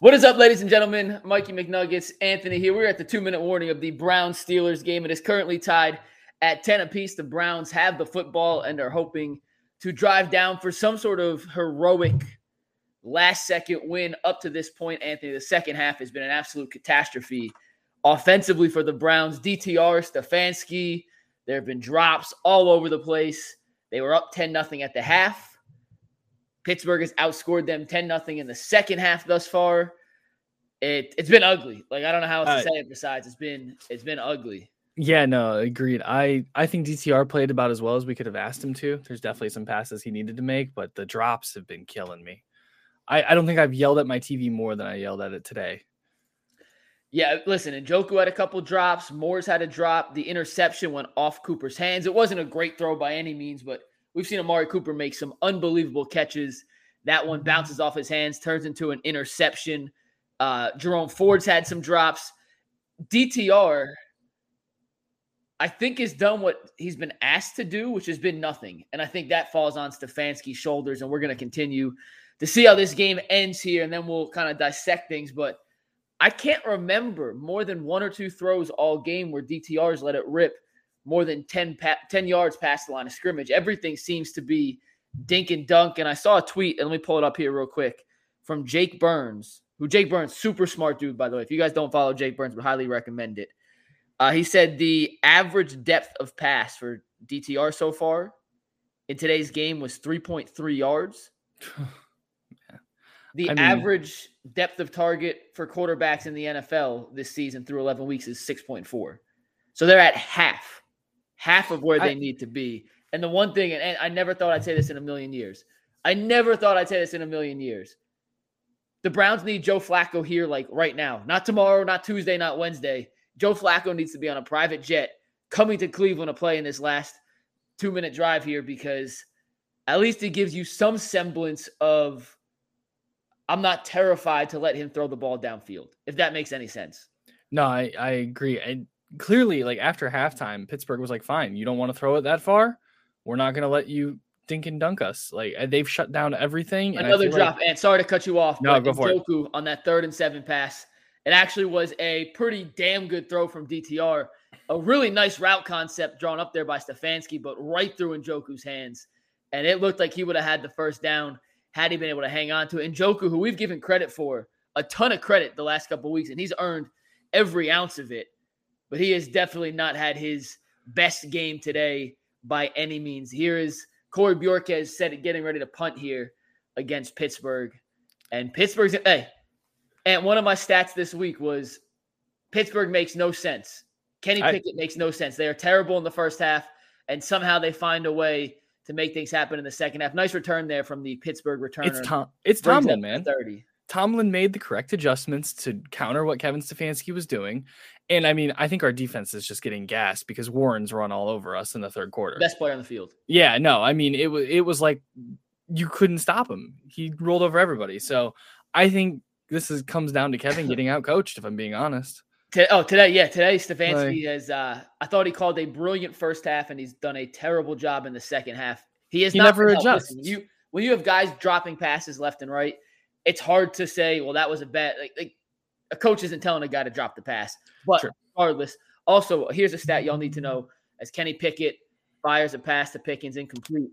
What is up, ladies and gentlemen? Mikey McNuggets, Anthony here. We're at the two minute warning of the Browns Steelers game. It is currently tied at 10 apiece. The Browns have the football and are hoping to drive down for some sort of heroic last second win up to this point. Anthony, the second half has been an absolute catastrophe offensively for the Browns. DTR, Stefanski, there have been drops all over the place. They were up 10 0 at the half. Pittsburgh has outscored them 10 0 in the second half thus far. It it's been ugly. Like I don't know how else to uh, say it besides it's been it's been ugly. Yeah, no, agreed. I I think DTR played about as well as we could have asked him to. There's definitely some passes he needed to make, but the drops have been killing me. I, I don't think I've yelled at my TV more than I yelled at it today. Yeah, listen, Njoku had a couple drops. Moore's had a drop. The interception went off Cooper's hands. It wasn't a great throw by any means, but We've seen Amari Cooper make some unbelievable catches. That one bounces off his hands, turns into an interception. Uh, Jerome Ford's had some drops. DTR, I think, has done what he's been asked to do, which has been nothing. And I think that falls on Stefanski's shoulders. And we're going to continue to see how this game ends here, and then we'll kind of dissect things. But I can't remember more than one or two throws all game where DTR's let it rip more than 10, pa- 10 yards past the line of scrimmage. Everything seems to be dink and dunk. And I saw a tweet, and let me pull it up here real quick from Jake Burns, who Jake Burns, super smart dude, by the way. If you guys don't follow Jake Burns, would highly recommend it. Uh, he said the average depth of pass for DTR so far in today's game was 3.3 yards. The I mean, average depth of target for quarterbacks in the NFL this season through 11 weeks is 6.4. So they're at half half of where they need to be. And the one thing, and I never thought I'd say this in a million years. I never thought I'd say this in a million years. The Browns need Joe Flacco here, like right now. Not tomorrow, not Tuesday, not Wednesday. Joe Flacco needs to be on a private jet coming to Cleveland to play in this last two minute drive here because at least it gives you some semblance of I'm not terrified to let him throw the ball downfield, if that makes any sense. No, I, I agree. And clearly, like after halftime, Pittsburgh was like, "Fine, you don't want to throw it that far. We're not going to let you dink and dunk us." Like they've shut down everything. Another drop, like... and sorry to cut you off. No, go for Njoku it. On that third and seven pass, it actually was a pretty damn good throw from DTR. A really nice route concept drawn up there by Stefanski, but right through Njoku's hands, and it looked like he would have had the first down had he been able to hang on to it. Njoku, who we've given credit for a ton of credit the last couple weeks, and he's earned every ounce of it but he has definitely not had his best game today by any means. Here is Corey Bojorquez said it getting ready to punt here against Pittsburgh. And Pittsburgh's hey, and one of my stats this week was Pittsburgh makes no sense. Kenny Pickett I, makes no sense. They are terrible in the first half, and somehow they find a way to make things happen in the second half. Nice return there from the Pittsburgh returner. It's Tom. It's Tomlin, man. Thirty. Tomlin made the correct adjustments to counter what Kevin Stefanski was doing. And I mean, I think our defense is just getting gassed because Warren's run all over us in the third quarter. Best player on the field. Yeah, no, I mean, it was it was like you couldn't stop him. He rolled over everybody. So I think this is comes down to Kevin getting out coached, if I'm being honest. Oh, today, yeah, today Stefanski like, has. Uh, I thought he called a brilliant first half, and he's done a terrible job in the second half. He has he not never adjusts. you when you have guys dropping passes left and right, it's hard to say, well, that was a bad. Like, like a coach isn't telling a guy to drop the pass. But Sure. regardless, also here's a stat y'all need to know: as Kenny Pickett fires a pass to Pickens incomplete.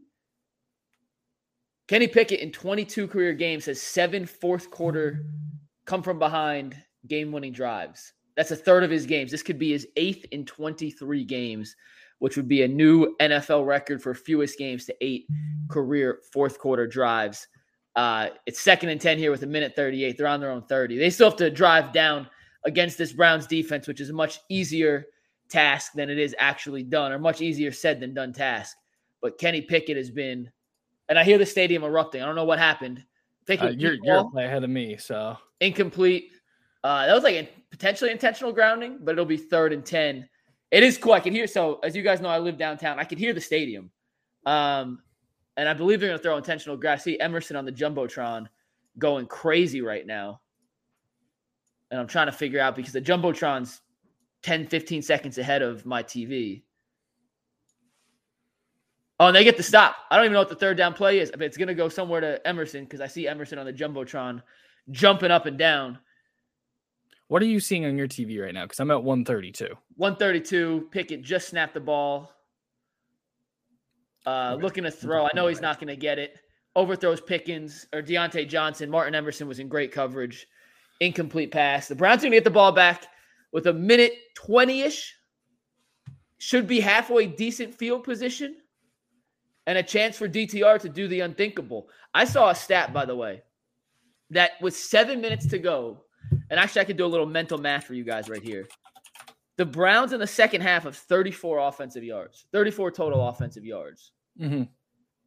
Kenny Pickett in 22 career games has seven fourth quarter come from behind game winning drives. That's a third of his games. This could be his eighth in 23 games, which would be a new NFL record for fewest games to eight career fourth quarter drives. Uh, it's second and 10 here with a minute 38. They're on their own 30. They still have to drive down against this Browns defense, which is a much easier task than it is actually done, or much easier said than done task. But Kenny Pickett has been, and I hear the stadium erupting. I don't know what happened. Pickett, Uh, you're you're a play ahead of me, so incomplete. Uh, that was like a potentially intentional grounding, but it'll be third and 10. It is cool. I can hear. So, as you guys know, I live downtown. I can hear the stadium. Um, and I believe they're going to throw intentional grass. See Emerson on the Jumbotron going crazy right now. And I'm trying to figure out because the Jumbotron's 10, 15 seconds ahead of my TV. Oh, and they get the stop. I don't even know what the third down play is, but it's going to go somewhere to Emerson because I see Emerson on the Jumbotron jumping up and down. what are you seeing on your TV right now? Because I'm at 132. 132. Pickett just snapped the ball. Uh, looking to throw. I know he's not going to get it. Overthrows Pickens or Diontae Johnson. Martin Emerson was in great coverage. Incomplete pass. The Browns are going to get the ball back with a minute 20 ish. Should be halfway decent field position and a chance for DTR to do the unthinkable. I saw a stat, by the way, that with seven minutes to go, and actually, I could do a little mental math for you guys right here. The Browns in the second half of 34 offensive yards, 34 total offensive yards. Mm-hmm.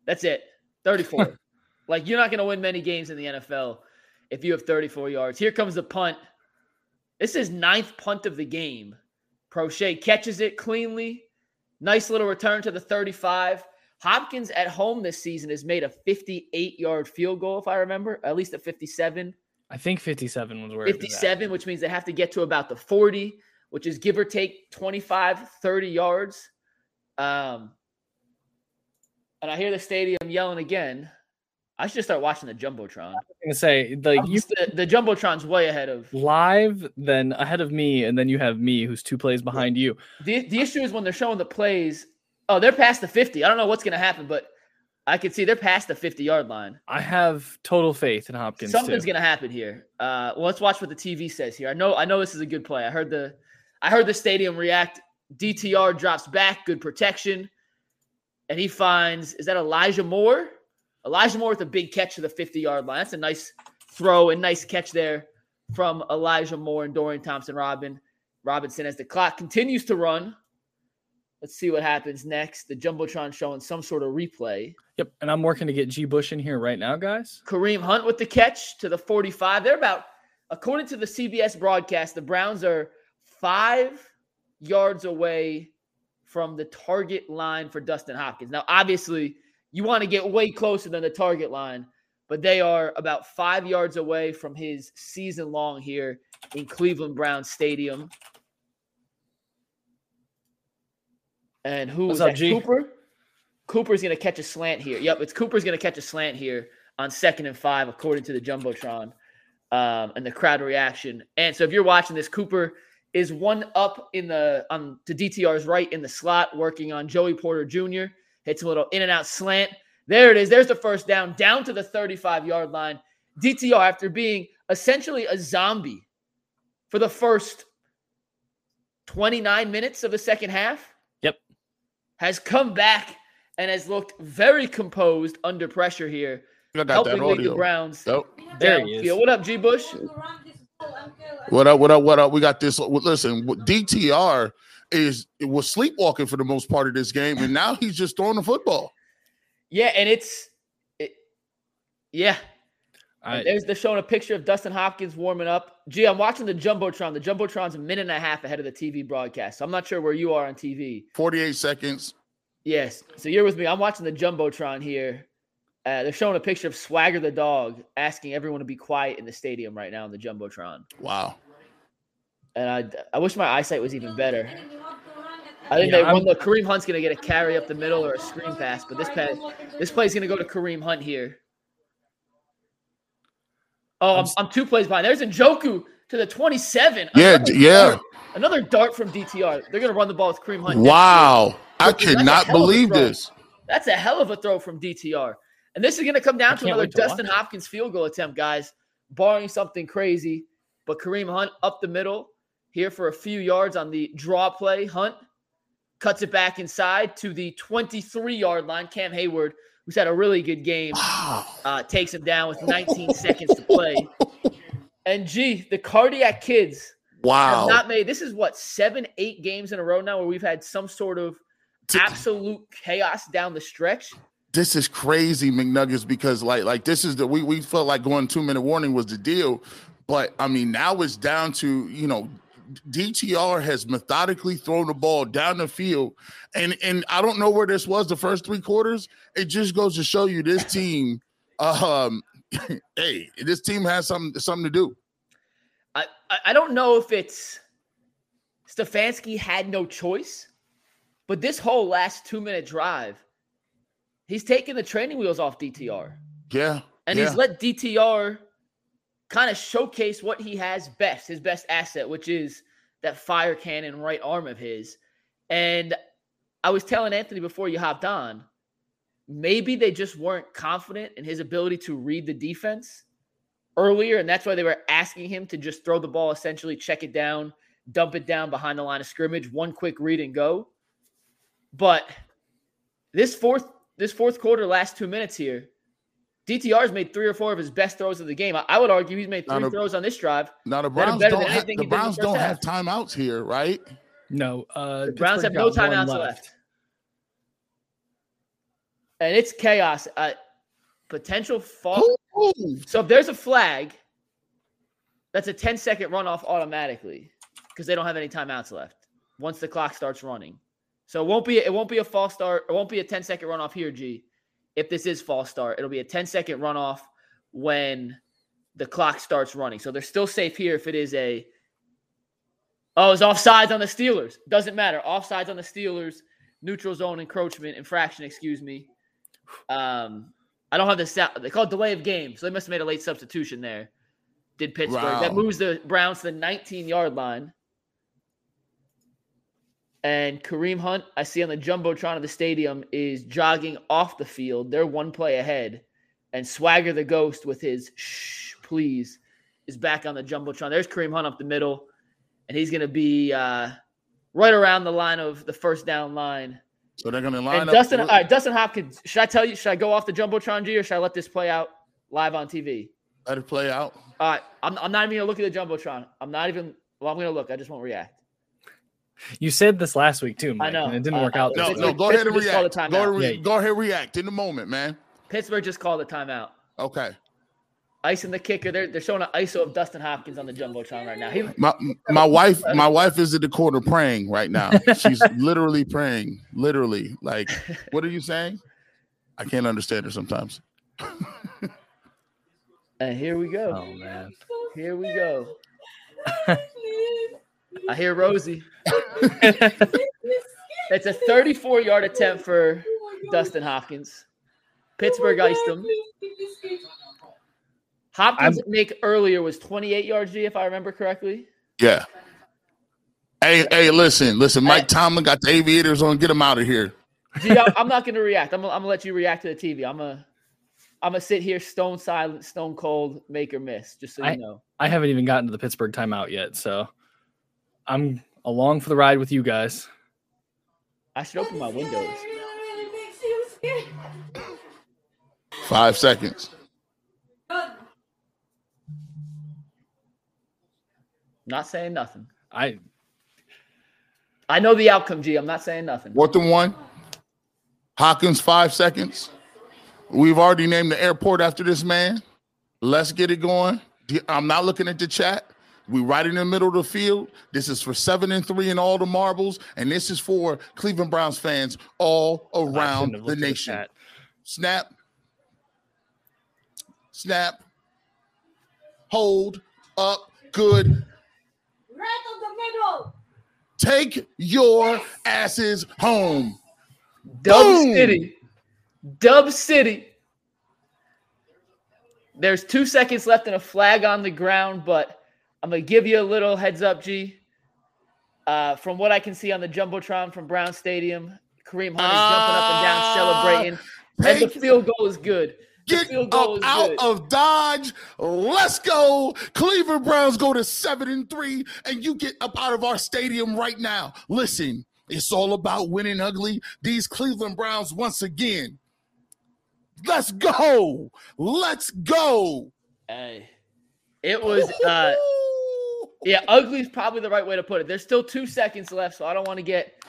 That's it. 34. like you're not going to win many games in the NFL if you have 34 yards. Here comes the punt. This is ninth punt of the game. Proche catches it cleanly. Nice little return to the 35. Hopkins at home this season has made a 58 yard field goal, if I remember, at least a 57. I think 57 was where it was at. 57, which means they have to get to about the 40, which is give or take 25, 30 yards. Um, and I hear the stadium yelling again. I should start watching the Jumbotron. I'm gonna say like you the, the Jumbotron's way ahead of live, then ahead of me, and then you have me, who's two plays behind you. the the issue is when they're showing the plays. Oh, they're past the 50. I don't know what's gonna happen, but I can see they're past the 50 yard line. I have total faith in Hopkins Something's too. gonna happen here. Uh, well, let's watch what the TV says here. I know, I know this is a good play. I heard the, I heard the stadium react. DTR drops back, good protection, and he finds is that Elijah Moore? Elijah Moore with a big catch to the 50 yard line. That's a nice throw and nice catch there from Elijah Moore and Dorian Thompson Robin Robinson as the clock continues to run. Let's see what happens next. The Jumbotron showing some sort of replay. Yep, and I'm working to get G Bush in here right now, guys. Kareem Hunt with the catch to the 45. They're about, according to the CBS broadcast, the Browns are five yards away from the target line for Dustin Hopkins. Now, obviously, you want to get way closer than the target line, but they are about five yards away from his season long here in Cleveland Browns Stadium. And who What's was up, that? G? Cooper? Cooper's going to catch a slant here. Yep, it's Cooper's going to catch a slant here on second and five, according to the Jumbotron um, and the crowd reaction. And so if you're watching this, Cooper is one up in the on to DTR's right in the slot, working on Joey Porter Jr. Hits a little in and out slant. There it is. There's the first down, down to the 35 yard line. DTR, after being essentially a zombie for the first 29 minutes of the second half, Yep. has come back and has looked very composed under pressure here, I got that helping lead the audio. Browns. Yep. There he is. downfield. What up, G. Bush? What up? What up? What up? We got this. Listen, DTR is was sleepwalking for the most part of this game, and now he's just throwing the football. Yeah, and it's it, yeah. I, There's they're showing a picture of Dustin Hopkins warming up. Gee, I'm watching the Jumbotron. The Jumbotron's a minute and a half ahead of the TV broadcast. So I'm not sure where you are on TV. Forty-eight seconds. Yes. So you're with me. I'm watching the Jumbotron here. Uh, they're showing a picture of Swagger the dog asking everyone to be quiet in the stadium right now in the Jumbotron. Wow. And I, I wish my eyesight was even better. I think Yeah, they I'm-. Look, Kareem Hunt's going to get a carry up the middle or a screen pass, but this pass, this play's going to go to Kareem Hunt here. Oh, I'm, I'm, two plays behind. There's Njoku to the 27. Yeah, another yeah. Dart, another dart from DTR. They're going to run the ball with Kareem Hunt. Wow. I cannot believe this. That's a hell of a throw from DTR. And this is going to come down to another to Dustin Hopkins field goal attempt, guys, barring something crazy. But Kareem Hunt up the middle here for a few yards on the draw play. Hunt cuts it back inside to the 23 yard line. Cam Hayward, who's had a really good game, uh, takes him down with 19 seconds to play. And gee, the cardiac kids wow. have not made this is what seven, eight games in a row now where we've had some sort of absolute chaos down the stretch. This is crazy, McNuggets, because like like this is the we we felt like going two minute warning was the deal. But I mean, now it's down to you know DTR has methodically thrown the ball down the field, and and I don't know where this was the first three quarters. It just goes to show you this team. Um, hey, this team has something something to do. I I don't know if it's Stefanski had no choice, but this whole last two minute drive, he's taking the training wheels off DTR. Yeah, and yeah. he's let DTR kind of showcase what he has best, his best asset, which is that fire cannon right arm of his. And I was telling Anthony before you hopped on, maybe they just weren't confident in his ability to read the defense earlier. And that's why they were asking him to just throw the ball, essentially check it down, dump it down behind the line of scrimmage, one quick read and go. But this fourth, this fourth quarter, last two minutes here, DTR's made three or four of his best throws of the game. I, I would argue he's made three now throws on this drive. Now the Browns don't, have, the Browns don't have timeouts here, right? No, uh, the Browns have no timeouts left. left. and it's chaos. Uh, potential fall. Ooh. So if there's a flag, that's a 10 second runoff automatically because they don't have any timeouts left once the clock starts running. So it won't be it won't be a false start. It won't be a 10 second runoff here, G if this is false start. It'll be a 10 second runoff when the clock starts running. So they're still safe here if it is a oh, it's offsides on the Steelers. Doesn't matter. Offsides on the Steelers, neutral zone encroachment, infraction, excuse me. Um, I don't have the sound. They call it delay of game, so they must have made a late substitution there. Did Pittsburgh wow. that moves the Browns to the 19 yard line? And Kareem Hunt, I see on the Jumbotron of the stadium, is jogging off the field. They're one play ahead. And Swagger the Ghost with his shh, please, is back on the Jumbotron. There's Kareem Hunt up the middle. And he's going to be uh, right around the line of the first down line. So they're going to line and up. Dustin, all right, Dustin Hopkins, should I tell you, should I go off the Jumbotron, G, or should I let this play out live on TV? Let it play out. All right. I'm, I'm not even going to look at the Jumbotron. I'm not even, well, I'm going to look. I just won't react. You said this last week too, Mike, I know. and it didn't work out. No, no, go ahead and react. Go, re- yeah. go ahead and react in the moment, man. Pittsburgh just called a timeout. Okay. Ice and the kicker. They're, they're showing an ISO of Dustin Hopkins on the jumbotron right now. He, my my wife my wife is in the corner praying right now. She's literally praying, literally. Like, what are you saying? I can't understand her sometimes. and here we go. Oh man. Here we go. I hear Rosie. it's a 34 yard attempt for Dustin Hopkins. Pittsburgh iced him. Hopkins' I'm, make earlier was 28 yards, G, if I remember correctly. Yeah. Hey, hey, listen, listen. Mike Tomlin got the aviators on. Get him out of here. G, I'm not going to react. I'm, I'm going to let you react to the TV. I'm going to I'm gonna sit here stone silent, stone cold, make or miss, just so you I, know. I haven't even gotten to the Pittsburgh timeout yet, so I'm along for the ride with you guys. I should open my windows. Five seconds. Not saying nothing. I I know the outcome, G. I'm not saying nothing. What the one? Hawkins, five seconds. We've already named the airport after this man. Let's get it going. I'm not looking at the chat. We right in the middle of the field. This is for seven and three in all the marbles, and this is for Cleveland Browns fans all around the nation. Snap, snap, hold up, good. Right on the middle. Take your asses home. Dub Boom. City, Dub City. There's two seconds left and a flag on the ground, but I'm gonna give you a little heads up, G. Uh, from what I can see on the jumbotron from Brown Stadium, Kareem Hunt is jumping up and down, Ah, celebrating, and the field goal is good. Get up out good. of Dodge. Let's go. Cleveland Browns go to seven and three, and you get up out of our stadium right now. Listen, it's all about winning ugly. These Cleveland Browns, once again. Let's go. Let's go. Hey, it was uh, Yeah, ugly is probably the right way to put it. There's still two seconds left, so I don't want to get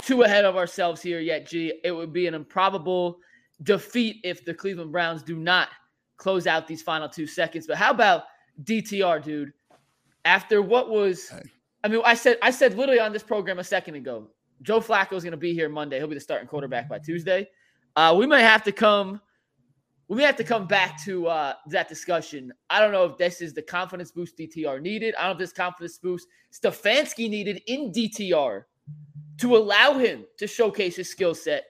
too ahead of ourselves here yet, G. It would be an improbable defeat if the Cleveland Browns do not close out these final two seconds. But how about DTR, dude? After what was, I mean, I said, I said literally on this program a second ago, Joe Flacco is going to be here Monday. He'll be the starting quarterback by Tuesday. Uh, we may have to come we may have to come back to uh, that discussion. I don't know if this is the confidence boost DTR needed. I don't know if this confidence boost Stefanski needed in DTR to allow him to showcase his skill set.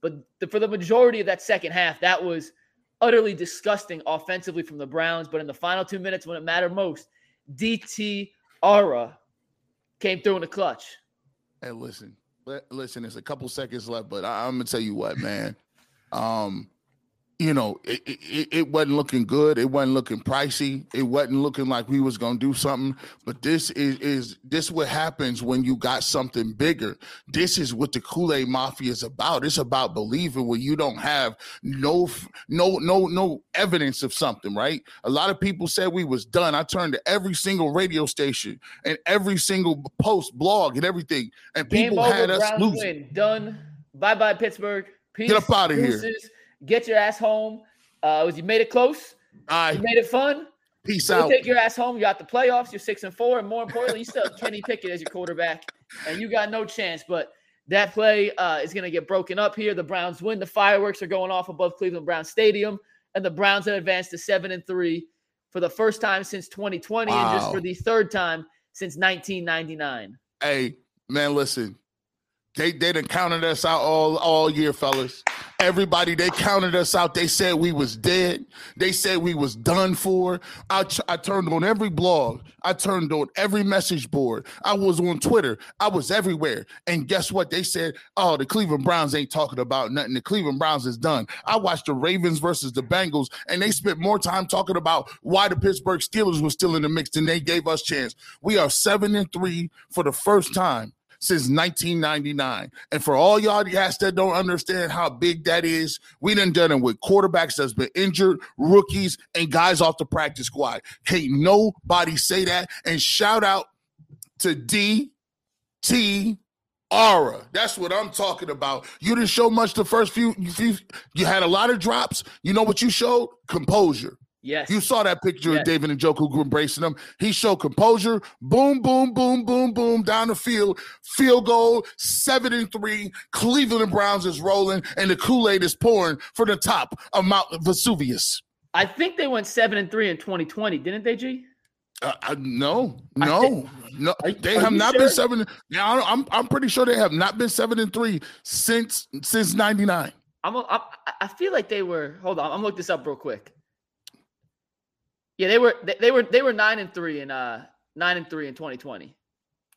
But the, for the majority of that second half, that was utterly disgusting offensively from the Browns. But in the final two minutes, when it mattered most, DT Ara came through in the clutch. Hey, listen, listen. There's a couple seconds left, but I, I'm gonna tell you what, man. Um, you know, it, it, it- wasn't looking good. It wasn't looking pricey. It wasn't looking like we was gonna do something. But this is is this what happens when you got something bigger. This is what the Kool Aid Mafia is about. It's about believing when you don't have no no no no evidence of something. Right? A lot of people said we was done. I turned to every single radio station and every single post, blog, and everything, and Game people over, had us Browns losing. win. Done. Bye bye, Pittsburgh. Peace. Get up out of here. Get your ass home. Uh, was you made it close? All You made it fun. peace You out. take your ass home. You got the playoffs. You're six and four, and more importantly, you still have Kenny Pickett as your quarterback, and you got no chance. But that play uh, is going to get broken up here. The Browns win. The fireworks are going off above Cleveland Brown Stadium, and the Browns have advanced to seven and three for the first time since 2020, and just for the third time since 1999. Hey, man, listen. They they done counted us out all all year, fellas. Everybody they counted us out. They said we was dead. They said we was done for. I I turned on every blog. I turned on every message board. I was on Twitter. I was everywhere. And guess what? They said, "Oh, the Cleveland Browns ain't talking about nothing. The Cleveland Browns is done." I watched the Ravens versus the Bengals, and they spent more time talking about why the Pittsburgh Steelers were still in the mix than they gave us chance. We are seven and three for the first time since 1999. And for all y'all guys that don't understand how big that is, we done done it with quarterbacks that's been injured, rookies, and guys off the practice squad. Can't nobody say that. And shout out to DT Aura. That's what I'm talking about. You didn't show much the first few, few you had a lot of drops. You know what you showed? Composure. Yes. You saw that picture Yes. of David Njoku embracing him. He showed composure. Boom, boom, boom, boom, boom down the field. Field goal, seven and three. Cleveland Browns is rolling, and the Kool Aid is pouring for the top of Mount Vesuvius. I think they went seven and three in 2020, didn't they, G? Uh, uh, no, no, think- no. Are- They are have not sure? been seven. Yeah, I- I'm I'm pretty sure they have not been seven and three since since '99. I'm, I'm I feel like they were. Hold on, I'm gonna look this up real quick. Yeah, they were. They, they were. They were nine and three in uh nine and three in 2020.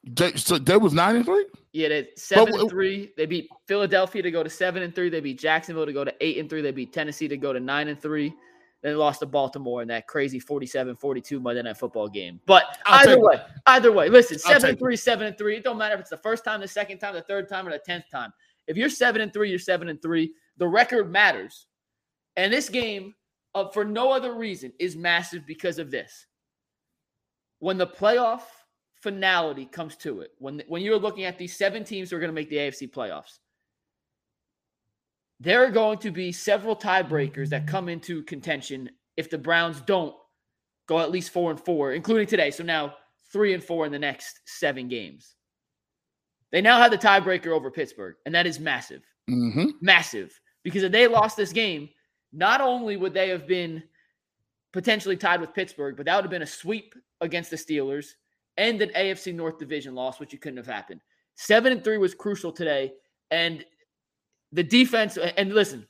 They, so they was nine and three. Yeah, they seven w- and three. They beat Philadelphia to go to seven and three. They beat Jacksonville to go to eight and three. They beat Tennessee to go to nine and three. Then lost to Baltimore in that crazy 47-42 Monday Night Football game. But I'll either take it. way, either way, listen, I'll seven and three, seven and three. It don't matter if it's the first time, the second time, the third time, or the tenth time. If you're seven and three, you're seven and three. The record matters. And this game, uh, for no other reason, is massive because of this. When the playoff finality comes to it, when when you're looking at these seven teams who are going to make the AFC playoffs, there are going to be several tiebreakers that come into contention if the Browns don't go at least four and four, including today. So now three and four in the next seven games. They now have the tiebreaker over Pittsburgh, and that is massive Mm-hmm. massive because if they lost this game, not only would they have been potentially tied with Pittsburgh, but that would have been a sweep against the Steelers and an AFC North division loss, which you couldn't have happened. Seven and three was crucial today, and the defense. And listen,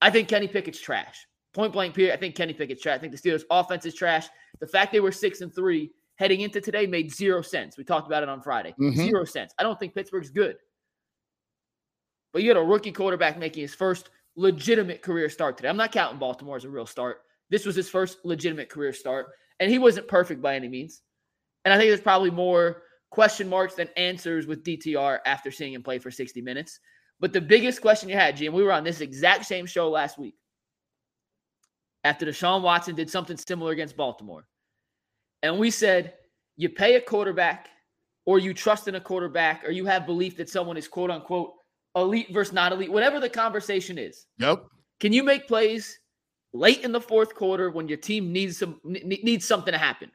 I think Kenny Pickett's trash. point blank period. I think Kenny Pickett's trash. I think the Steelers' offense is trash. The fact they were six and three heading into today made zero sense. We talked about it on Friday. Mhm. Zero sense. I don't think Pittsburgh's good. But you had a rookie quarterback making his first legitimate career start today. I'm not counting Baltimore as a real start. This was his first legitimate career start, and he wasn't perfect by any means. And I think there's probably more question marks than answers with DTR after seeing him play for 60 minutes. But the biggest question you had, and we were on this exact same show last week after Deshaun Watson did something similar against Baltimore. And we said, you pay a quarterback, or you trust in a quarterback, or you have belief that someone is quote unquote elite versus not elite, whatever the conversation is. Yep. Can you make plays late in the fourth quarter when your team needs some needs something to happen?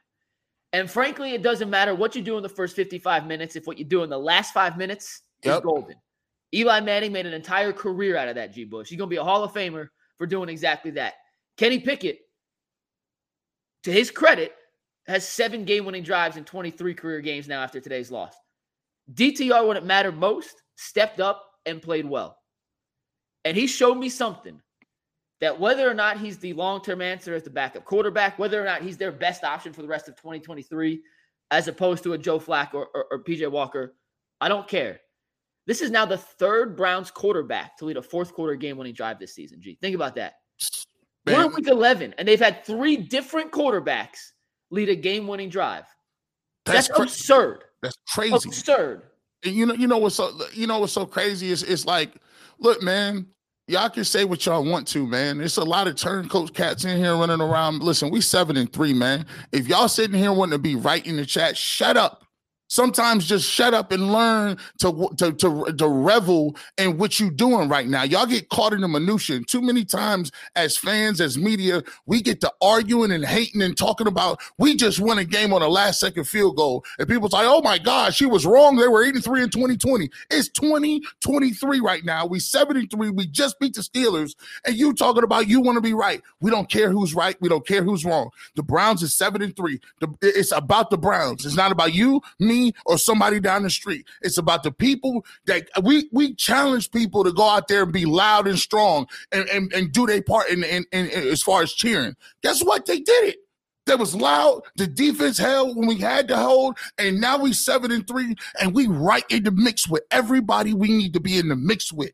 And frankly, it doesn't matter what you do in the first 55 minutes if what you do in the last five minutes is golden. Eli Manning made an entire career out of that, G. Bush. He's going to be a Hall of Famer for doing exactly that. Kenny Pickett, to his credit, has seven game winning drives in 23 career games now after today's loss. DTR, when it mattered most, stepped up and played well. And he showed me something that whether or not he's the long term answer as the backup quarterback, whether or not he's their best option for the rest of 2023, as opposed to a Joe Flacco or, or, or PJ Walker, I don't care. This is now the third Browns quarterback to lead a fourth quarter game winning drive this season. G, think about that. We're in week 11, and they've had three different quarterbacks lead a game winning drive. that's That's, absurd. that's crazy. Absurd. You know, you know what's so you know what's so crazy is it's like, look, man, y'all can say what y'all want to, man. There's a lot of turncoat cats in here running around. Listen, we seven and three, man. If y'all sitting here wanting to be right in the chat, shut up. Sometimes just shut up and learn to to to, to revel in what you're doing right now. Y'all get caught in the minutia. And too many times as fans, as media, we get to arguing and hating and talking about we just won a game on a last second field goal. And people say, oh my gosh, she was wrong. They were 83 in 2020. It's 2023 right now. We 73. We just beat the Steelers. And you talking about you want to be right. We don't care who's right. We don't care who's wrong. The Browns is seven and three. The, it's about the Browns. It's not about you, me, or somebody down the street. It's about the people that we we challenge people to go out there and be loud and strong and, and, and do their part in, in, in, in as far as cheering. Guess what? They did it. That was loud. The defense held when we had to hold, and now we seven and three, and we right in the mix with everybody we need to be in the mix with.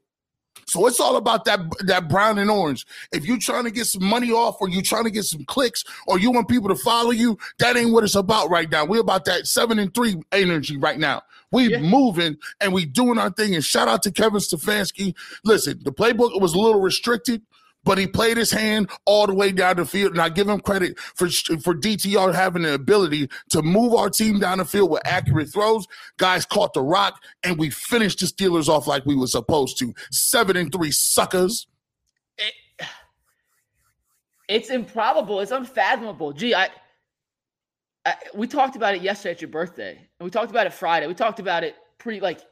So it's all about that that brown and orange. If you're trying to get some money off, or you're trying to get some clicks, or you want people to follow you, that ain't what it's about right now. We're about that seven and three energy right now. We Yeah. moving and we doing our thing. And shout out to Kevin Stefanski. Listen, the playbook was a little restricted, but he played his hand all the way down the field. And I give him credit for for DTR having the ability to move our team down the field with accurate throws. Guys caught the rock, and we finished the Steelers off like we were supposed to. Seven and three suckers. It's improbable. It's unfathomable. Gee, I, I we talked about it yesterday at your birthday, and we talked about it Friday. We talked about it pretty like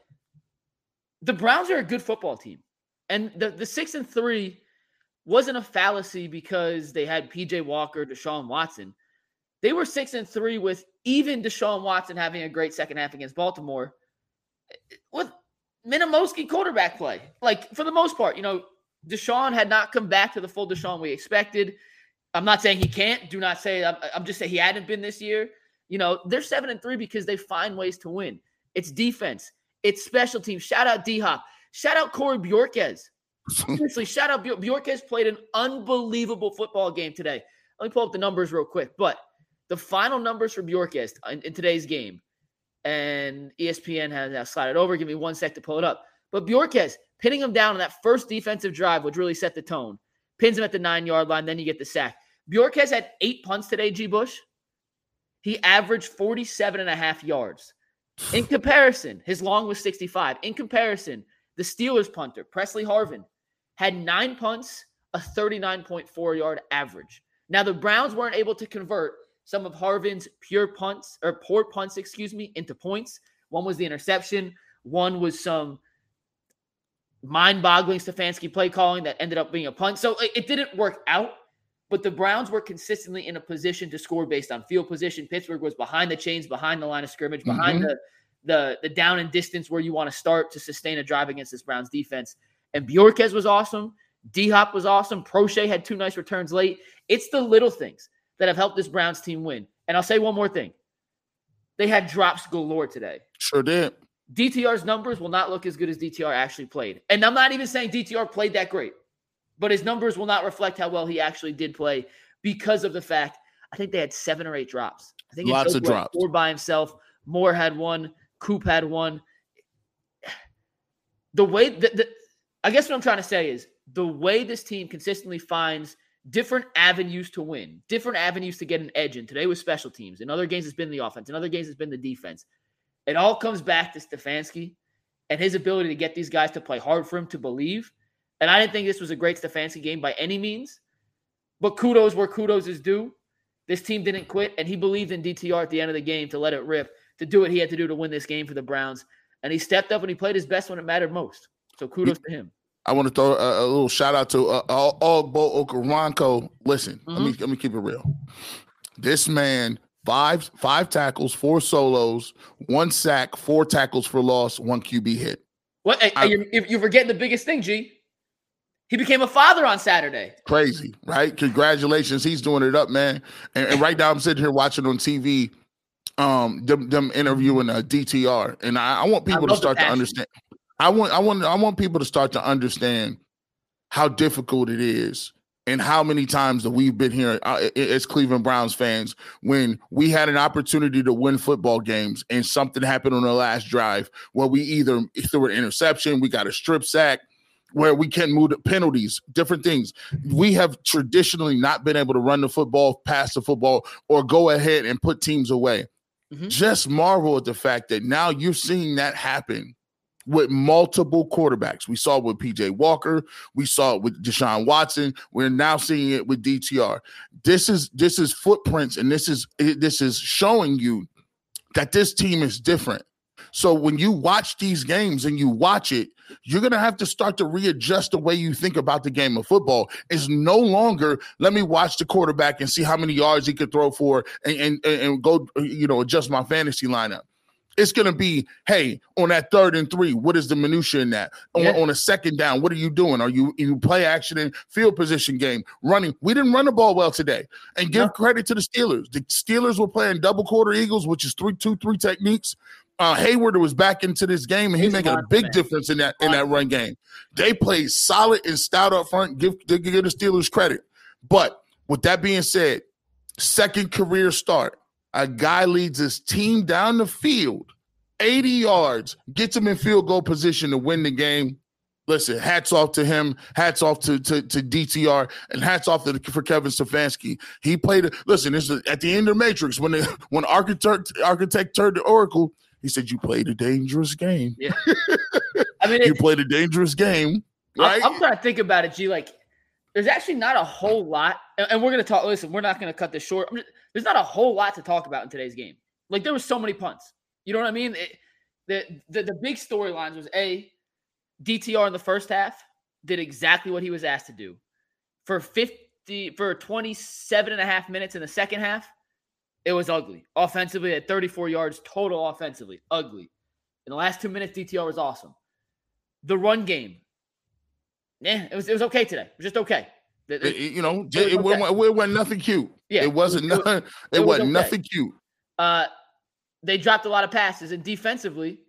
the Browns are a good football team, and the the six and three wasn't a fallacy because they had PJ Walker, Deshaun Watson. They were six and three with even Deshaun Watson having a great second half against Baltimore with Minimowski quarterback play. Like for the most part, you know, Deshaun had not come back to the full Deshaun we expected. I'm not saying he can't. Do not say. I'm, I'm just saying he hadn't been this year. You know, they're seven and three because they find ways to win. It's defense. It's special teams. Shout out D Hop. Shout out Corey Bojorquez. Seriously, shout out Bjor- Bojorquez played an unbelievable football game today. Let me pull up the numbers real quick. But the final numbers for Bojorquez in, in today's game, and ESPN has now slided over. Give me one sec to pull it up. But Bojorquez pinning him down on that first defensive drive, which really set the tone, pins him at the nine yard line. Then you get the sack. Bojorquez had eight punts today, G. Bush. He averaged 47 and a half yards. In comparison, his long was 65. In comparison, the Steelers punter, Pressley Harvin, had nine punts, a 39.4 yard average. Now, the Browns weren't able to convert some of Harvin's pure punts or poor punts, excuse me, into points. One was the interception, one was some mind boggling Stefanski play calling that ended up being a punt. So it, it didn't work out, but the Browns were consistently in a position to score based on field position. Pittsburgh was behind the chains, behind the line of scrimmage, behind mm-hmm. the, the the down and distance where you want to start to sustain a drive against this Browns defense. And Bojorquez was awesome. D Hop was awesome. Proche had two nice returns late. It's the little things that have helped this Browns team win. And I'll say one more thing they had drops galore today. Sure did. DTR's numbers will not look as good as DTR actually played. And I'm not even saying DTR played that great, but his numbers will not reflect how well he actually did play because of the fact I think they had seven or eight drops. I think Lots of drops. Four by himself. Moore had one. Coop had one. The way that the, I guess what I'm trying to say is the way this team consistently finds different avenues to win, different avenues to get an edge in. Today was special teams. In other games, it's been the offense. In other games, it's been the defense. It all comes back to Stefanski and his ability to get these guys to play hard for him to believe. And I didn't think this was a great Stefanski game by any means, but kudos where kudos is due. This team didn't quit, and he believed in DTR at the end of the game to let it rip, to do what he had to do to win this game for the Browns. And he stepped up and he played his best when it mattered most. So kudos to him. I want to throw a, a little shout out to uh, Ogbo Okoronkwo. Listen, mm-hmm. let me let me keep it real. This man five five tackles, four solos, one sack, four tackles for loss, one QB hit. What? I, you're, you're forgetting the biggest thing, G. He became a father on Saturday. Crazy, right? Congratulations, he's doing it up, man. And, and right now, I'm sitting here watching on TV, um, them, them interviewing a DTR, and I, I want people to start to understand. I want I want I want people to start to understand how difficult it is and how many times that we've been here uh, as Cleveland Browns fans when we had an opportunity to win football games and something happened on the last drive where we either threw an interception, we got a strip sack, where we can move the penalties, different things. We have traditionally not been able to run the football, pass the football, or go ahead and put teams away. Mm-hmm. Just marvel at the fact that now you're seeing that happen with multiple quarterbacks. We saw it with PJ Walker, we saw it with Deshaun Watson. We're now seeing it with DTR. This is this is footprints, and this is this is showing you that this team is different. So when you watch these games and you watch it, you're going to have to start to readjust the way you think about the game of football. It's no longer let me watch the quarterback and see how many yards he could throw for and and, and go you know adjust my fantasy lineup. It's going to be, hey, on that third and three, what is the minutia in that? On, yeah. on a second down, what are you doing? Are you you play action in field position game, running? We didn't run the ball well today. And give no. credit to the Steelers. The Steelers were playing double quarter Eagles, which is three two three techniques. Uh, Hayward was back into this game, and he's making a big man. difference in that in that run game. They played solid and stout up front. Give, give the Steelers credit. But with that being said, second career start a guy leads his team down the field, 80 yards, gets him in field goal position to win the game. Listen, hats off to him. Hats off to, to, to DTR, and hats off to, for Kevin Stefanski. He played. Listen, this is at the end of Matrix when the when architect architect turned to Oracle. He said, "You played a dangerous game. Yeah, I mean, you played a dangerous game." Right? I'm, I'm trying to think about it, G. Like, there's actually not a whole lot, and we're gonna talk. Listen, we're not gonna cut this short. Just, there's not a whole lot to talk about in today's game. Like there was so many punts. You know what I mean? It, the, the the big storylines was a DTR in the first half did exactly what he was asked to do. For 50 for 27 and a half minutes in the second half, it was ugly. Offensively at 34 yards total offensively, ugly. In the last 2 minutes DTR was awesome. The run game. Yeah, it was it was okay today. It was just okay. It, it, you know, it, it, it, went, nothing cute. Yeah, it wasn't it, nothing. It, was not nothing cute. Uh, they dropped a lot of passes, and defensively,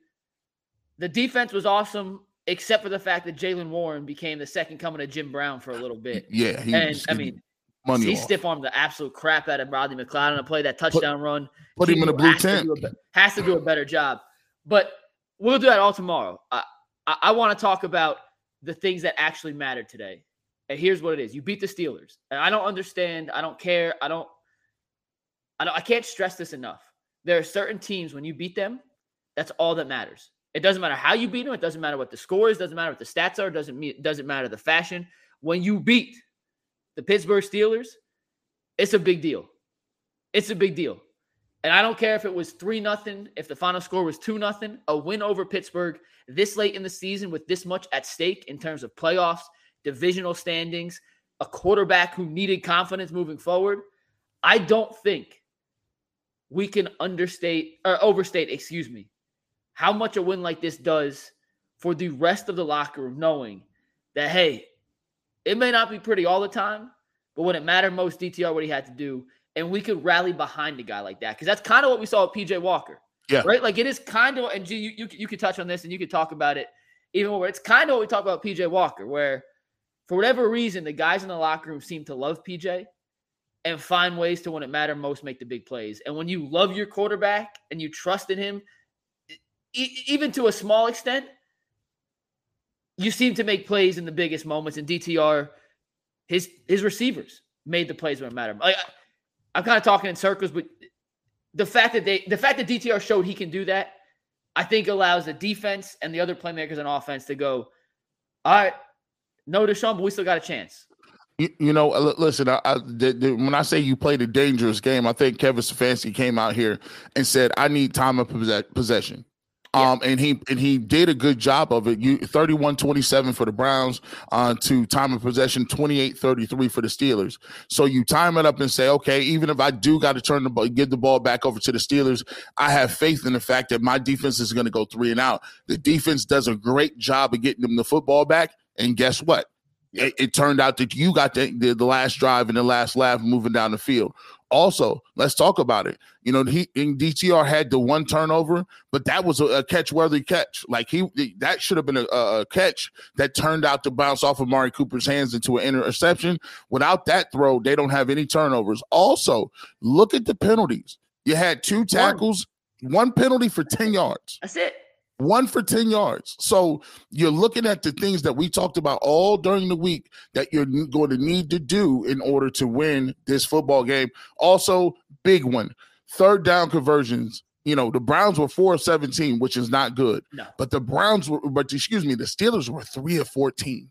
the defense was awesome, except for the fact that Jaylen Warren became the second coming of Jim Brown for a little bit. Yeah, and I mean, money he stiff armed the absolute crap out of Rodney McLeod on a play that touchdown put, run. Put him in a blue tent. has to do a better job, but we'll do that all tomorrow. I, I, I want to talk about the things that actually mattered today. And here's what it is: you beat the Steelers. And I don't understand. I don't care. I don't. I don't. I can't stress this enough. There are certain teams when you beat them, that's all that matters. It doesn't matter how you beat them. It doesn't matter what the score is. Doesn't matter what the stats are. Doesn't mean. Doesn't matter the fashion. When you beat the Pittsburgh Steelers, it's a big deal. It's a big deal. And I don't care if it was 3 nothing, if the final score was 2 nothing, a win over Pittsburgh this late in the season with this much at stake in terms of playoffs divisional standings, a quarterback who needed confidence moving forward. I don't think we can understate or overstate, excuse me, how much a win like this does for the rest of the locker room, knowing that, hey, It may not be pretty all the time, but when it mattered most, DTR what he had to do, and we could rally behind a guy like that because that's kind of what we saw with PJ Walker. Yeah. Right. Like it is kind of, and G, you, you you could touch on this and you could talk about it even more. It's kind of what we talk about PJ Walker, where for whatever reason the guys in the locker room seem to love PJ and find ways to when it mattered most make the big plays. And when you love your quarterback and you trust in him, e- even to a small extent, you seem to make plays in the biggest moments. And DTR, his his receivers made the plays when it mattered. Like, I'm kind of talking in circles, but the fact that they the fact that DTR showed he can do that, I think allows the defense and the other playmakers on offense to go, all right, no Deshaun, but we still got a chance. You, you know, uh, listen. I, I, the, the, when I say you played a dangerous game, I think Kevin Stefanski came out here and said, "I need time of possession." Yeah. Um, and he and he did a good job of it. You 31-27 for the Browns uh, to time of possession 28-33 for the Steelers. So you time it up and say, okay, even if I do got to turn the ball, give the ball back over to the Steelers, I have faith in the fact that my defense is going to go three and out. The defense does a great job of getting them the football back, and guess what? It, it turned out that you got the, the, the last drive and the last laugh moving down the field. Also, let's talk about it. You know, he in DTR had the one turnover, but that was a, a catch worthy catch. Like he that should have been a, a, catch that turned out to bounce off of Amari Cooper's hands into an interception. Without that throw, they don't have any turnovers. Also, look at the penalties. You had two tackles, one, one penalty for 10 yards. That's it. One for 10 yards. So you're looking at the things that we talked about all during the week that you're going to need to do in order to win this football game. Also, big one third down conversions. You know, the Browns were four of 17, which is not good. No. But the Browns were, but excuse me, the Steelers were three of 14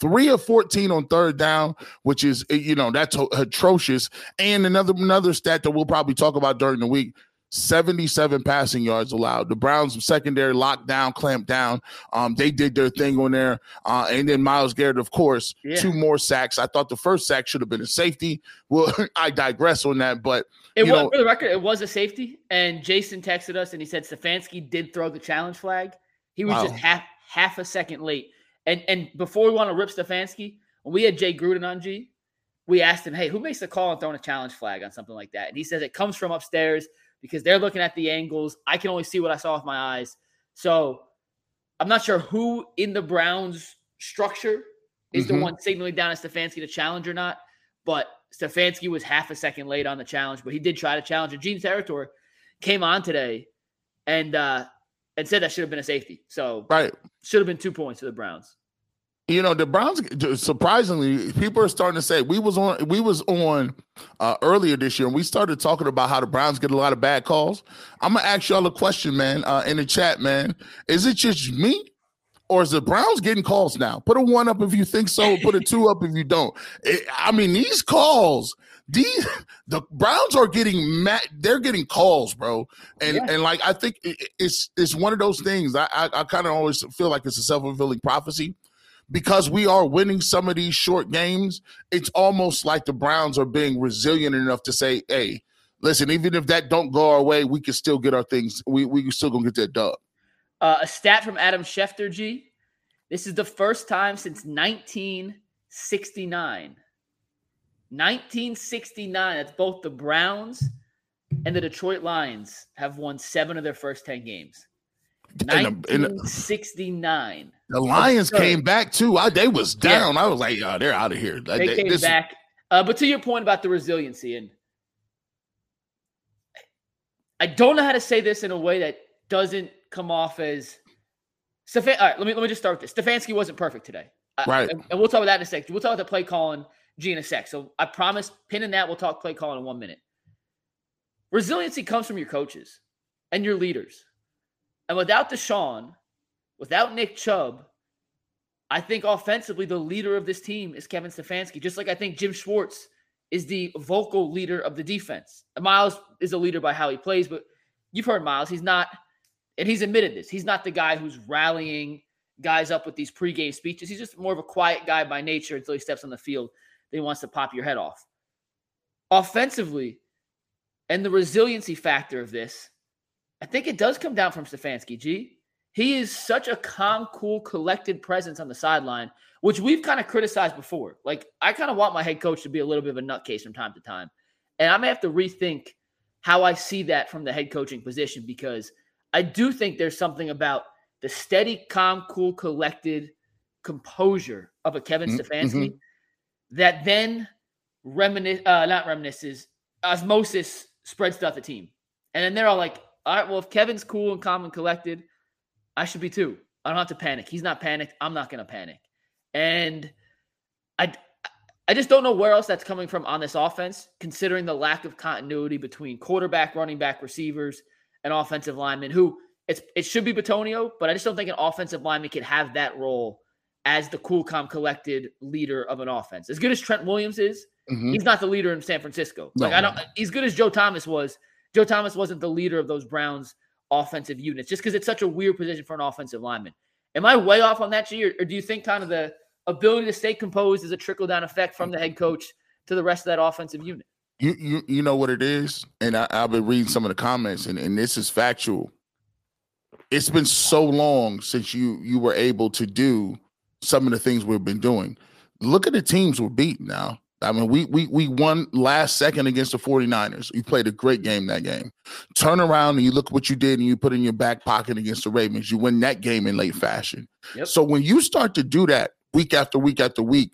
three of 14 on third down which is eh, you know that's atrocious and another another stat that we'll probably talk about during the week 77 passing yards allowed. The Browns secondary locked down, clamped down. Um, they did their thing on there. Uh, and then Myles Garrett, of course, Yeah. two more sacks. I thought the first sack should have been a safety. Well, I digress on that, but It You was know- for the record, it was a safety. And Jason texted us and he said Stefanski did throw the challenge flag. He was Wow. just half half a second late. And and before we want to rip Stefanski, when we had Jay Gruden on G, we asked him, Hey, who makes the call on throwing a challenge flag on something like that? And he says it comes from upstairs because they're looking at the angles. I can only see what I saw with my eyes. So I'm not sure who in the Browns structure is Mhm. the one signaling down at Stefanski to challenge or not. But Stefanski was half a second late on the challenge, but he did try to challenge. And Gene Steratore came on today and uh and said that should have been a safety. So right. should have been two points for the Browns. You know, the Browns surprisingly, people are starting to say we was on we was on uh earlier this year and we started talking about how the Browns get a lot of bad calls. I'm gonna ask y'all a question, man, uh in the chat, man. Is it just me? Or is the Browns getting calls now? Put a one up if you think so. Put a two up if you don't. It- I mean, these calls, these the Browns are getting mad. They're getting calls, bro. And Yeah. and like I think it- it's it's one of those things. I I, I kind of always feel like it's a self fulfilling prophecy because we are winning some of these short games. It's almost like the Browns are being resilient enough to say, "Hey, listen, even if that don't go our way, we can still get our things. We we still gonna get that dub." Uh, a stat from Adam Schefter, G. This is the first time since 1969. 1969. That's both the Browns and the Detroit Lions have won seven of their first 10 games. And the, and the, 1969. the Lions came back too. I, they was down. I was like, "Oh, they're out of here." They they- came this- back. Uh, but to your point about the resiliency, and I don't know how to say this in a way that doesn't come off as Stefan. All right, let me let me just start with this. Stefanski wasn't perfect today, Right. And, and we'll talk about that in a sec. We'll talk about the play calling G in a sec. So I promise, pinning that, we'll talk play calling in one minute. Resiliency comes from your coaches and your leaders, and without Deshaun, without Nick Chubb, I think offensively, the leader of this team is Kevin Stefanski, just like I think Jim Schwartz is the vocal leader of the defense. Myles is a leader by how he plays, but you've heard Myles. He's not, and he's admitted this. He's not the guy who's rallying guys up with these pregame speeches. He's just more of a quiet guy by nature until he steps on the field. Then he wants to pop your head off. Offensively, and the resiliency factor of this, I think it does come down from Stefanski, G. He is such a calm, cool, collected presence on the sideline, which we've kind of criticized before. Like, I kind of want my head coach to be a little bit of a nutcase from time to time. And I may have to rethink how I see that from the head coaching position because I do think there's something about the steady, calm, cool, collected composure of a Kevin Mm, Stefanski mhm. that then reminisce, uh, not reminisces, osmosis spreads throughout the team. And then they're all like, all right, well, if Kevin's cool and calm and collected, I should be too. I don't have to panic. He's not panicked. I'm not going to panic. And I, I just don't know where else that's coming from on this offense, considering the lack of continuity between quarterback, running back, receivers, and offensive linemen. Who it's it should be Bitonio, but I just don't think an offensive lineman can have that role as the cool, calm, collected leader of an offense. As good as Trent Williams is, Mhm. he's not the leader in San Francisco. No, Like I don't. As good as Joe Thomas was, Joe Thomas wasn't the leader of those Browns offensive units, just because it's such a weird position for an offensive lineman. Am I way off on that, G, or, or do you think kind of the ability to stay composed is a trickle down effect from the head coach to the rest of that offensive unit? You you you know what it is, and I, I've been reading some of the comments, and, and this is factual. It's been so long since you you were able to do some of the things we've been doing. Look at the teams we're beating now. I mean, we we we won last second against the 49ers. You played a great game that game. Turn around and you look what you did and you put in your back pocket against the Ravens. You win that game in late fashion. Yep. So when you start to do that week after week after week,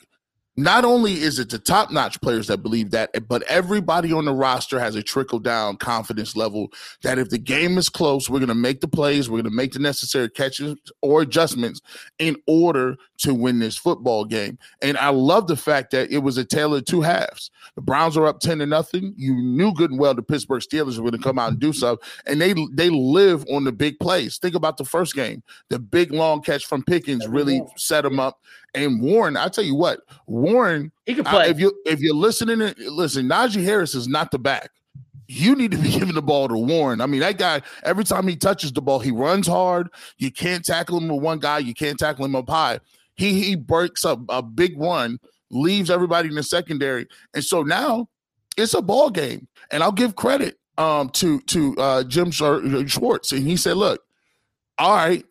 not only is it the top notch players that believe that, but everybody on the roster has a trickle down confidence level that if the game is close, we're going to make the plays, we're going to make the necessary catches or adjustments in order to win this football game. And I love the fact that it was a tale of two halves. The Browns are up 10 to nothing. You knew good and well the Pittsburgh Steelers were going to come out and do something. And they they live on the big plays. Think about the first game. The big long catch from Pickens really set them up. And Warren, I tell you what, Warren, He could I- if you if you're listening, listen, Najee Harris is not the back. You need to be giving the ball to Warren. I mean, that guy, every time he touches the ball, he runs hard. You can't tackle him with one guy, you can't tackle him up high. He he breaks up a big run, leaves everybody in the secondary. And so now it's a ball game. And I'll give credit um to to uh Jim Schwartz. And he said, look, all right,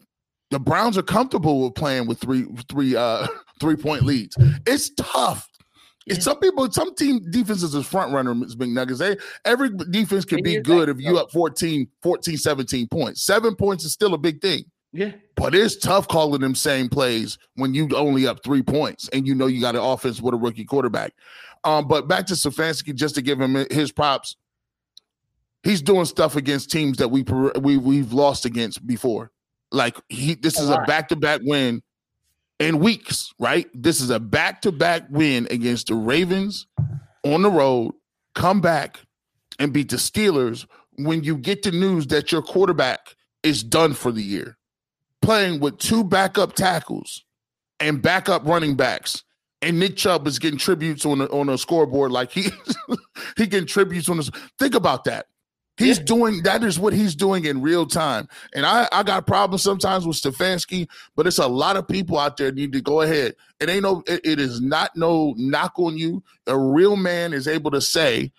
the Browns are comfortable with playing with three three uh three point leads. It's tough. It's some people, some team defenses is front runner, Ms. McNuggets. They every defense can be good if you up 14, 14, 17 points. Seven points is still a big thing. yeah. But it's tough calling them same plays when you only up three points and you know you got an offense with a rookie quarterback. Um, but back to Stefanski, just to give him his props, he's doing stuff against teams that we we we've lost against before. Like he, this is a back to back win in weeks, right? This is a back to back win against the Ravens on the road. Come back and beat the Steelers when you get the news that your quarterback is done for the year playing with two backup tackles and backup running backs. And Nick Chubb is getting tributes on a, on a scoreboard like he he getting tributes on this. Think about that. He's doing that is what he's doing in real time. And I, I got problems sometimes with Stefanski, but it's a lot of people out there need to go ahead. It ain't no it- it is not no knock on you. A real man is able to say,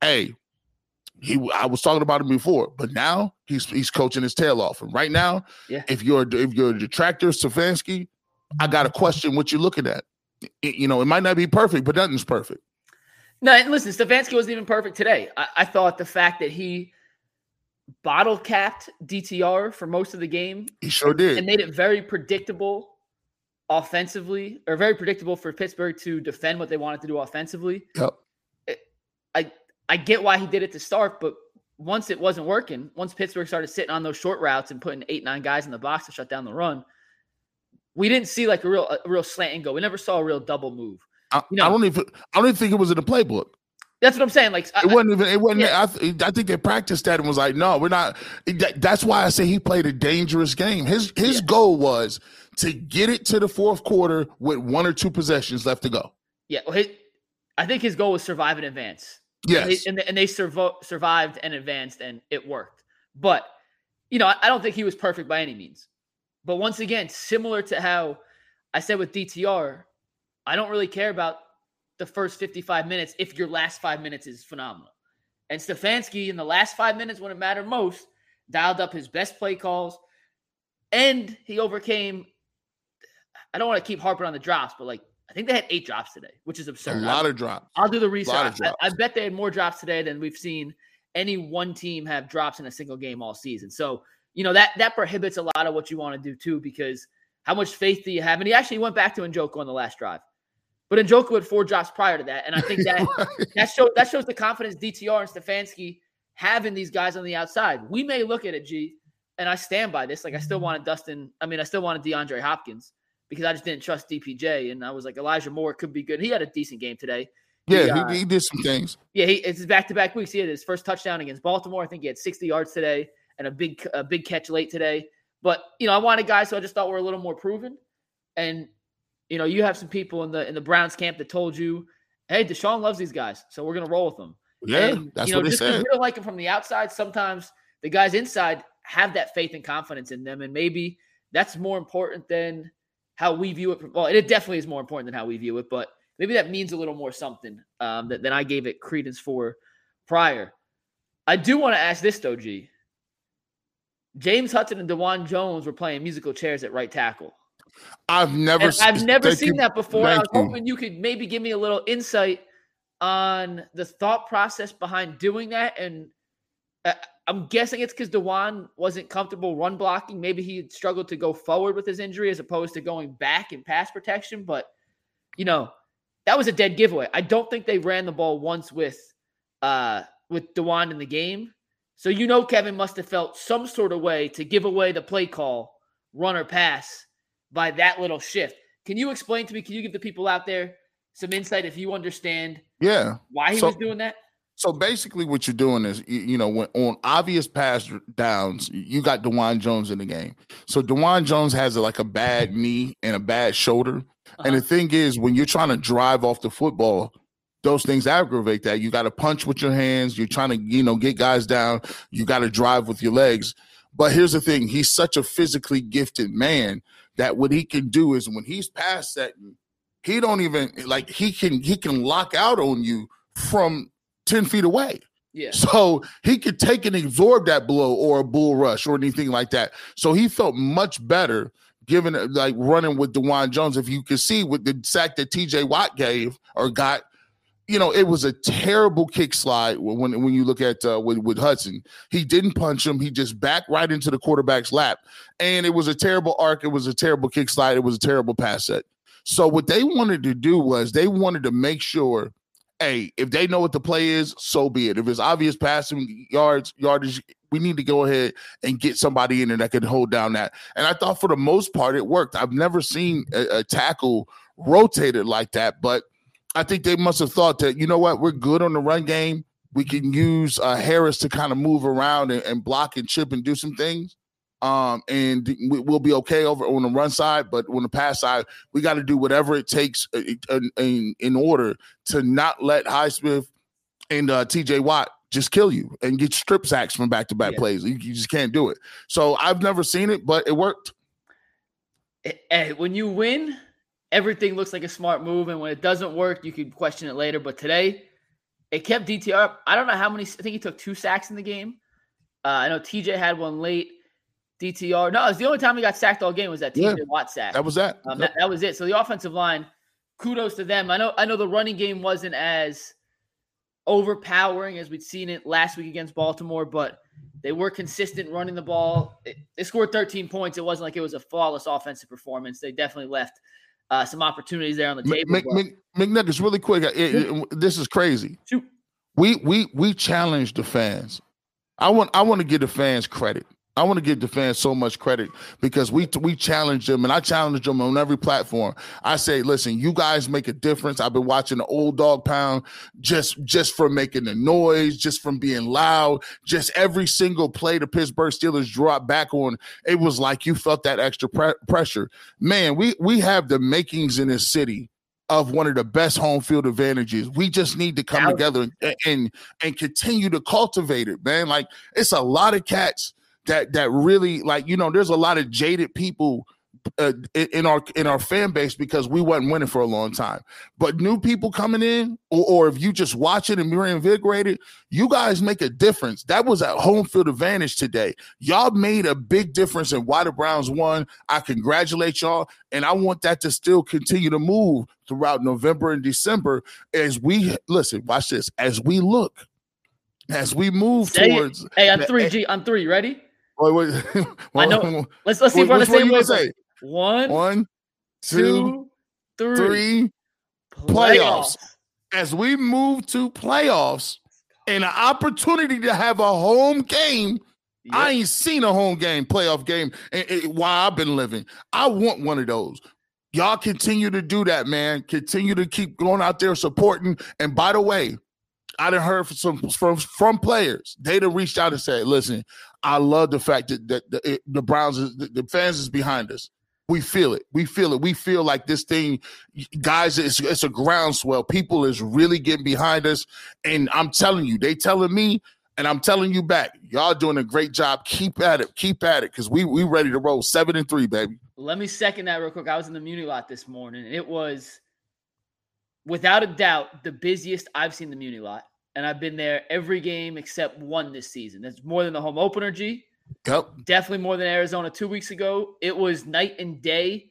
hey, he I was talking about him before, but now he's he's coaching his tail off. And right now, Yeah. if you're if you're a detractor Stefanski, I got a question what you're looking at. It- you know, it might not be perfect, but nothing's perfect. No, and listen, Stefanski wasn't even perfect today. I, I thought the fact that he bottle capped DTR for most of the game He sure did. and made it very predictable offensively, or very predictable for Pittsburgh to defend what they wanted to do offensively. Yep. I I get why he did it to start, but once it wasn't working, once Pittsburgh started sitting on those short routes and putting eight nine guys in the box to shut down the run, we didn't see like a real a real slant and go. We never saw a real double move. I, you know- I don't even I don't even think it was in the playbook. That's what I'm saying. Like I- It wasn't even. It wasn't. Yeah. I, th- I think they practiced that and was like, no, we're not. that- that's why I say he played a dangerous game. His his goal was to get it to the fourth quarter with one or two possessions left to go. yeah, well, his, I think his goal was survive and advance. Yes. and they, and they survo- survived and advanced, and it worked. But you know, I, I don't think he was perfect by any means. But once again, similar to how I said with DTR, I don't really care about the first 55 minutes if your last five minutes is phenomenal. And Stefanski in the last five minutes when it mattered most, dialed up his best play calls. and he overcame. I don't want to keep harping on the drops, but like I think they had eight drops today, which is absurd. A lot of drops. I'll do the research. I. I bet they had more drops today than we've seen any one team have drops in a single game all season. So you know that that prohibits a lot of what you want to do too, because how much faith do you have? And he actually went back to Njoku on the last drive, but Njoku had four drops prior to that, and I think that that shows that shows the confidence DTR and Stefanski have in these guys on the outside. We may look at it, G, and I stand by this. Like I still wanted Dustin. I mean, I still wanted DeAndre Hopkins because I just didn't trust DPJ, and I was like Elijah Moore could be good. He had a decent game today. Yeah, He, uh, he, he did some things. Yeah, he, it's back to back weeks. He had his first touchdown against Baltimore. I think he had 60 yards today and a big a big catch late today. But you know, I wanted guys who I just thought were a little more proven. And you know, you have some people in the in the Browns camp that told you, "Hey, Deshaun loves these guys, so we're gonna roll with them." Yeah, And, that's you know, what they just 'cause said. we don't like them from the outside. Sometimes the guys inside have that faith and confidence in them, and maybe that's more important than how we view it. Well, it definitely is more important than how we view it, but maybe that means a little more something um, that, than I gave it credence for prior. I do want to ask this though, G. James Hudson and Dawand Jones were playing musical chairs at right tackle. I've never, And I've never seen you. that before. I was you. hoping you could maybe give me a little insight on the thought process behind doing that. And uh, I'm guessing it's because Dawand wasn't comfortable run blocking. Maybe he had struggled to go forward with his injury as opposed to going back in pass protection. But you know, that was a dead giveaway. I don't think they ran the ball once with uh with Dawand in the game. So you know Kevin must have felt some sort of way to give away the play call, run or pass by that little shift. Can you explain to me? Can you give the people out there some insight if you understand Yeah. why he So- was doing that? So basically, what you're doing is, you, you know, when on obvious pass downs, you got Dawand Jones in the game. So Dawand Jones has like a bad knee and a bad shoulder. And uh-huh. the thing is, when you're trying to drive off the football, those things aggravate that. You got to punch with your hands. You're trying to, you know, get guys down. You got to drive with your legs. But here's the thing: he's such a physically gifted man that what he can do is when he's past that, he don't even like he can he can lock out on you from ten feet away. Yeah. So he could take and absorb that blow or a bull rush or anything like that. So he felt much better given like running with Dawand Jones. If you could see with the sack that TJ Watt gave or got, you know, it was a terrible kick slide when when you look at uh, with, with Hudson. He didn't punch him. He just backed right into the quarterback's lap. And it was a terrible arc. It was a terrible kick slide. It was a terrible pass set. So what they wanted to do was they wanted to make sure hey, if they know what the play is, so be it. If it's obvious passing yards, yardage, we need to go ahead and get somebody in there that can hold down that. And I thought for the most part it worked. I've never seen a, a tackle rotated like that, but I think they must have thought that you know what, we're good on the run game. We can use uh, Harris to kind of move around and, and block and chip and do some things. Um, and we, we'll be okay over on the run side, but on the pass side, we got to do whatever it takes uh, in, in, in order to not let Highsmith and uh, TJ Watt just kill you and get strip sacks from back to back plays. You, you just can't do it. So I've never seen it, but it worked. Eh, eh, when you win, everything looks like a smart move, and when it doesn't work, you could question it later. But today, it kept DTR up. I don't know how many. I think he took two sacks in the game. Uh, I know TJ had one late. DTR. No, it's the only time he got sacked all game was that TJ Yeah. Watt sack. That was that. Um, that, that was it. So the offensive line, kudos to them. I know I know the running game wasn't as overpowering as we'd seen it last week against Baltimore, but they were consistent running the ball. It- they scored 13 points. It wasn't like it was a flawless offensive performance. They definitely left uh, some opportunities there on the table. Mc, but- Mc, McNuggets, really quick. it- it- this is crazy. Shoot. We we we challenge the fans. I want I want to give the fans credit. I want to give the fans so much credit because we we challenge them and I challenge them on every platform. I say, listen, you guys make a difference. I've been watching the old dog pound just just from making the noise, just from being loud, just every single play the Pittsburgh Steelers dropped back on. It was like you felt that extra pre- pressure. Man, we we have the makings in this city of one of the best home field advantages. We just need to come together and, and and continue to cultivate it, man. Like it's a lot of cats that that really like you know there's a lot of jaded people uh, in our in our fan base because we wasn't winning for a long time. But new people coming in, or, or if you just watch it and you're invigorated, you guys make a difference. That was a home field advantage today. Y'all made a big difference in why the Browns won. I congratulate y'all, and I want that to still continue to move throughout November and December as we listen. Watch this as we look as we move towards. hey, I'm three, G, on three. Ready? Wait, wait, I know. Let's let's see if we're on the same you way. gonna say? One, One, two, two, three. three. playoffs. As we move to playoffs and an opportunity to have a home game, I ain't seen a home game, playoff game, and, and while I've been living. I want one of those. Y'all continue to do that, man. Continue to keep going out there supporting. And by the way, I done heard from some from from players. They done reached out and said, "Listen, I love the fact that, that the, it- the Browns, is, the, the fans is behind us. We feel it. We feel it. We feel like this thing, guys. It's, it's a groundswell. People is really getting behind us, and I'm telling you, they telling me, and I'm telling you back. Y'all doing a great job. Keep at it. Keep at it, because we we ready to roll seven and three, baby. Let me second that real quick. I was in the Muni lot this morning. It was, without a doubt, the busiest I've seen the Muni lot. And I've been there every game except one this season. That's more than the home opener, G. Yep. Definitely more than Arizona two weeks ago. It was night and day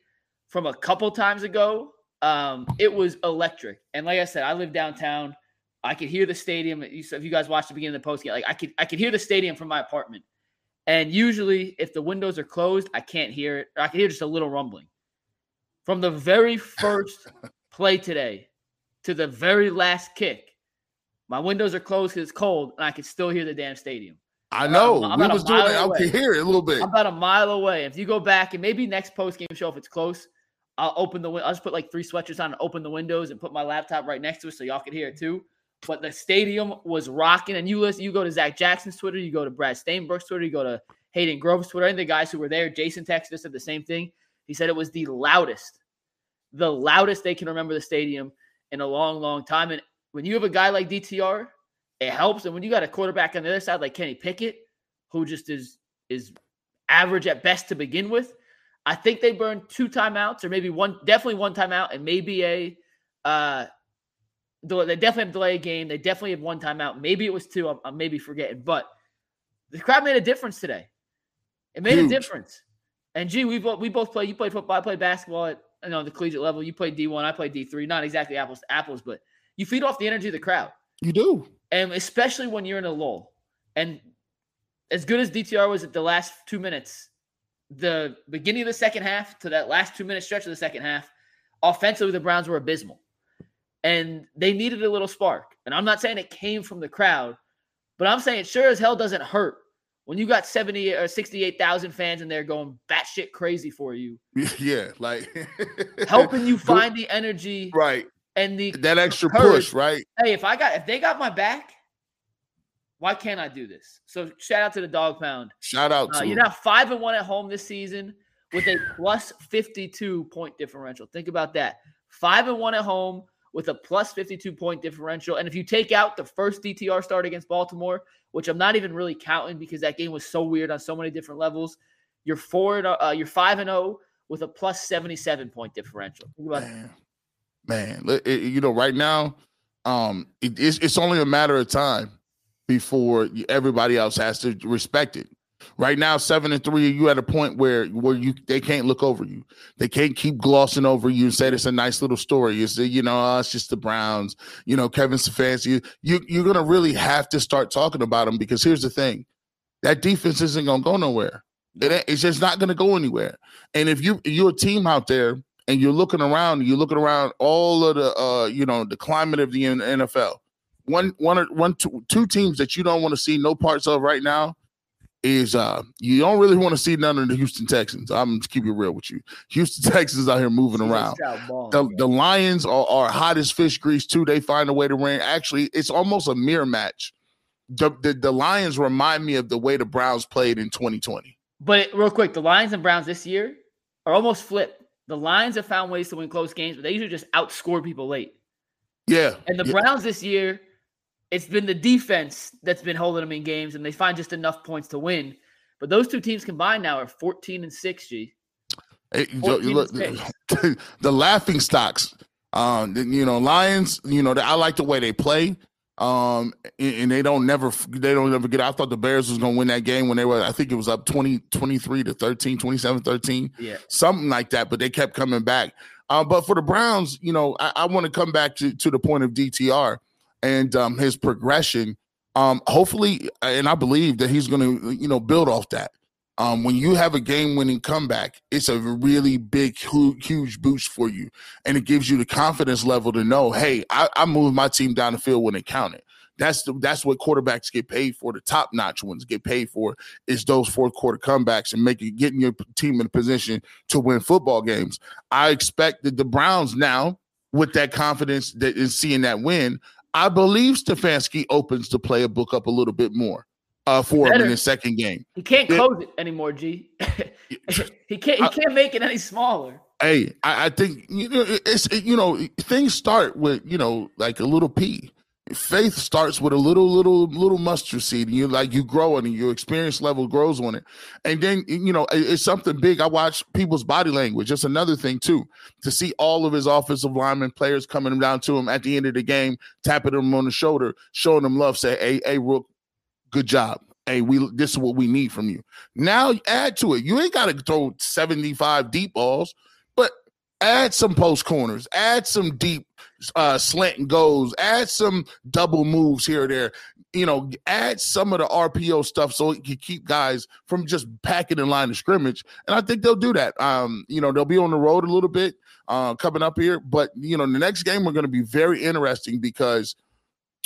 from a couple times ago. Um, it was electric. And like I said, I live downtown. I could hear the stadium. You- If you guys watched the beginning of the post game, like I could, I could hear the stadium from my apartment. And usually, if the windows are closed, I can't hear it. I can hear just a little rumbling. From the very first play today to the very last kick, my windows are closed because it's cold, and I can still hear the damn stadium. I know. I'm we about a was doing. I can hear it a little bit. I'm about a mile away. If you go back and maybe next post game show, if it's close, I'll open the. win- I'll just put like three sweatshirts on and open the windows and put my laptop right next to it so y'all can hear it too. But the stadium was rocking, and you listen. You go to Zach Jackson's Twitter, you go to Brad Steinberg's Twitter, you go to Hayden Grove's Twitter, and the guys who were there. Jason texted us said the same thing. He said it was the loudest, the loudest they can remember the stadium in a long, long time. And when you have a guy like DTR, it helps. And when you got a quarterback on the other side like Kenny Pickett, who just is is average at best to begin with. I think they burned two timeouts or maybe one, definitely one timeout and maybe a, uh, they definitely have delay a game. They definitely have one timeout. Maybe it was two. I'm, I'm maybe forgetting, but the crowd made a difference today. It made Huge. a difference. And gee, we both we both play. You played football. I played basketball at you know the collegiate level. You play D one. I play D three. Not exactly apples to apples, but you feed off the energy of the crowd you do. and especially when you're in a lull. And as good as DTR was at the last two minutes, the beginning of the second half to that last two minute stretch of the second half, offensively the Browns were abysmal, and they needed a little spark. And I'm not saying it came from the crowd, but I'm saying it sure as hell doesn't hurt when you got 70 or 68,000 fans in there going batshit crazy for you, yeah, like helping you find the energy right and the that extra Courage. push, right? hey, if I got if they got my back, why can't I do this? So shout out to the dog pound. Shout out to Uh, you're him. now five and one at home this season with a plus 52 point differential. Think about that. Five and one at home with a plus 52 point differential. And if you take out the first DTR start against Baltimore, which I'm not even really counting because that game was so weird on so many different levels, you're four and uh, you're five and zero with a plus 77 point differential. Man, man you know, right now, um, it- it's it's only a matter of time before everybody else has to respect it. Right now, seven and three, you at a point where where you they can't look over you. They can't keep glossing over you and say it's a nice little story. It's the, you know, oh, it's just the Browns. You know, Kevin Stefanski. You you're gonna really have to start talking about them because here's the thing, that defense isn't gonna go nowhere. It it's just not gonna go anywhere. And if you you're a team out there and you're looking around, you're looking around all of the uh, you know, the climate of the NFL. One one or one two, two teams that you don't want to see no parts of right now is uh you don't really want to see none of the Houston Texans. I'm just keep it real with you. Houston Texans out here moving around. The, the Lions are, are hot as fish grease too. They find a way to win. Actually, it's almost a mirror match. The, the the Lions remind me of the way the Browns played in 2020. But real quick, the Lions and Browns this year are almost flipped. The Lions have found ways to win close games, but they usually just outscore people late. Yeah, And the yeah. Browns this year, it's been the defense that's been holding them in games, and they find just enough points to win. But those two teams combined now are 14 and 6, G. Hey, Joe, 14 look, mistakes. the laughing stocks. Um, you know, Lions. You know, I like the way they play. Um, and, and they don't never they don't ever get. I thought the Bears was going to win that game when they were. I think it was up 20, 23 to 13, 27, 13 Yeah. something like that. But they kept coming back. Uh, but for the Browns, you know, I, I want to come back to, to the point of DTR and um, his progression. Um, hopefully, and I believe that he's going to, you know, build off that. Um, when you have a game-winning comeback, it's a really big, huge boost for you, and it gives you the confidence level to know, hey, I, I moved my team down the field when it counted. That's the, that's what quarterbacks get paid for. The top-notch ones get paid for is those fourth quarter comebacks and making getting your team in a position to win football games. I expect that the Browns now, with that confidence that is seeing that win, I believe Stefanski opens the playbook up a little bit more uh, for him in the second game. He can't close it anymore, G. he can't. He I- can't make it any smaller. Hey, I, I think you know it's it- you know things start with you know like a little pea. Faith starts with a little little little mustard seed, and you like you grow it, and your experience level grows on it, and then you know it- it's something big. I watch people's body language. That's another thing too. To see all of his offensive linemen players coming down to him at the end of the game, tapping him on the shoulder, showing him love, say, "Hey, hey, Rook, good job. Hey, we this is what we need from you." Now add to it. You ain't got to throw seventy five deep balls add some post corners, add some deep uh, slant and goes, add some double moves here or there. You know, add some of the RPO stuff so it can keep guys from just packing in line of scrimmage. And I think they'll do that. Um, you know, they'll be on the road a little bit uh, coming up here, but you know, the next game we're going to be very interesting because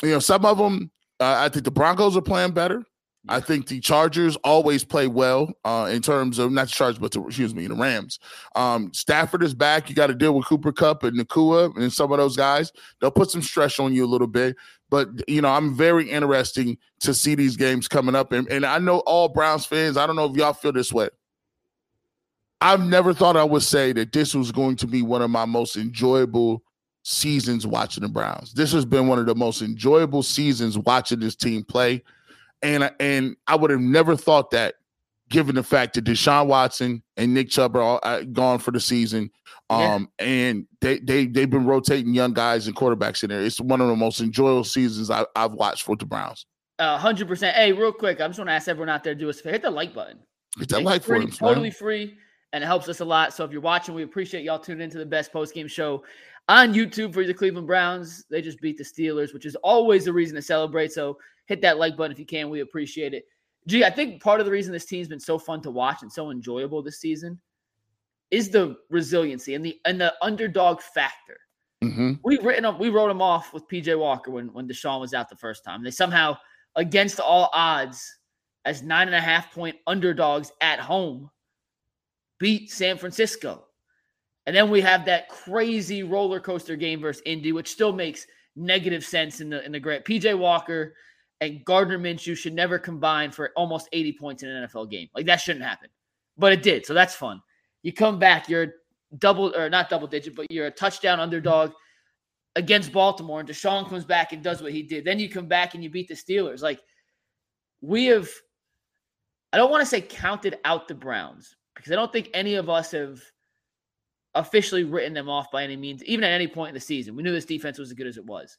you know some of them. Uh, I think the Broncos are playing better. I think the Chargers always play well uh, in terms of not the Chargers, but the, excuse me, the Rams. Um, Stafford is back. You got to deal with Cooper Kupp and Nacua and some of those guys. They'll put some stress on you a little bit. But you know, I'm very interesting to see these games coming up. And, and I know all Browns fans. I don't know if y'all feel this way. I've never thought I would say that this was going to be one of my most enjoyable seasons watching the Browns. This has been one of the most enjoyable seasons watching this team play and and I would have never thought that, given the fact that Deshaun Watson and Nick Chubb are all, uh, gone for the season, Yeah. um, and they they they've been rotating young guys and quarterbacks in there. It's one of the most enjoyable seasons I, I've watched for the Browns. A hundred percent. Hey, real quick, I just want to ask everyone out there to do us a favor. Hit the like button. Hit that It's like for free, them, totally man. free, and it helps us a lot. So if you're watching, we appreciate y'all tuning into the best post game show on YouTube for the Cleveland Browns. They just beat the Steelers, which is always a reason to celebrate. So hit that like button if you can. We appreciate it. Gee, I think part of the reason this team's been so fun to watch and so enjoyable this season is the resiliency and the and the underdog factor. hmm we written them, we wrote them off with PJ Walker when when Deshaun was out the first time. They somehow, against all odds, as nine and a half point underdogs at home, beat San Francisco. And then we have that crazy roller coaster game versus Indy, which still makes negative sense in the in the great PJ Walker and Gardner Minshew should never combine for almost 80 points in an NFL game. Like that shouldn't happen. But it did. So that's fun. You come back, you're double or not double digit, but you're a touchdown underdog against Baltimore, and Deshaun comes back and does what he did. Then you come back and you beat the Steelers. Like we have, I don't want to say counted out the Browns because I don't think any of us have officially written them off by any means, even at any point in the season. We knew this defense was as good as it was.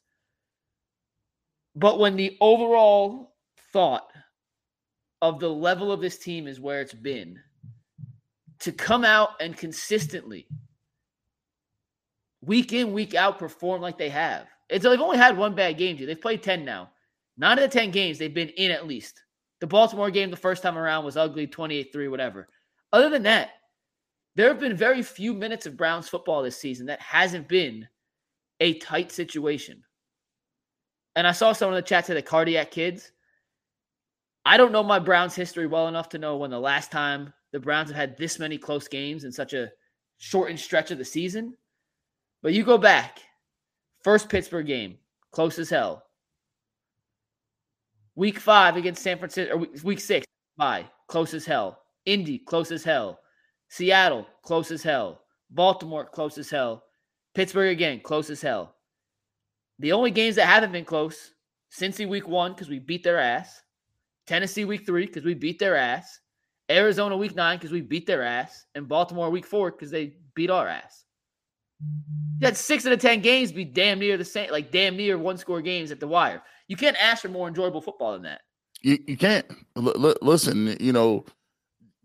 But when the overall thought of the level of this team is where it's been, to come out and consistently week in, week out perform like they have. It's they've only had one bad game, dude. They've played 10 now. Nine of the 10 games they've been in at least. The Baltimore game the first time around was ugly, 28-3, whatever. Other than that, there have been very few minutes of Browns football this season that hasn't been a tight situation. And I saw someone in the chat say the cardiac kids. I don't know my Browns history well enough to know when the last time the Browns have had this many close games in such a shortened stretch of the season. But you go back, first Pittsburgh game, close as hell. Week five against San Francisco, or week- six, bye, close as hell. Indy, close as hell. Seattle, close as hell. Baltimore, close as hell. Pittsburgh again, close as hell. The only games that haven't been close, Cincy week one, because we beat their ass. Tennessee week three, because we beat their ass. Arizona week nine because we beat their ass, and Baltimore week four because they beat our ass. You had six of the ten games be damn near the same, like damn near one score games at the wire. You can't ask for more enjoyable football than that. You, you can't L- l- listen. You know,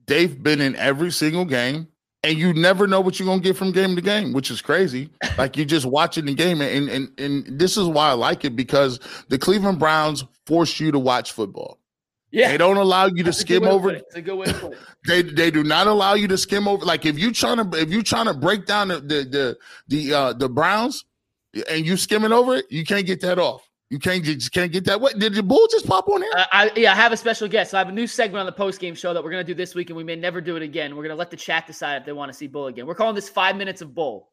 they've been in every single game, and you never know what you're gonna get from game to game, which is crazy. like you're just watching the game, and and and this is why I like it because the Cleveland Browns force you to watch football. Yeah, They don't allow you to That's skim over. It's a good way to it. They they do not allow you to skim over. Like if you trying to if you trying to break down the the the the, uh, the Browns, and you skimming over it, you can't get that off. You can't just can't get that. What did the bull just pop on here? I, I, yeah, I have a special guest. So I have a new segment on the post game show that we're gonna do this week, and we may never do it again. We're gonna let the chat decide if they want to see Bull again. We're calling this five minutes of Bull.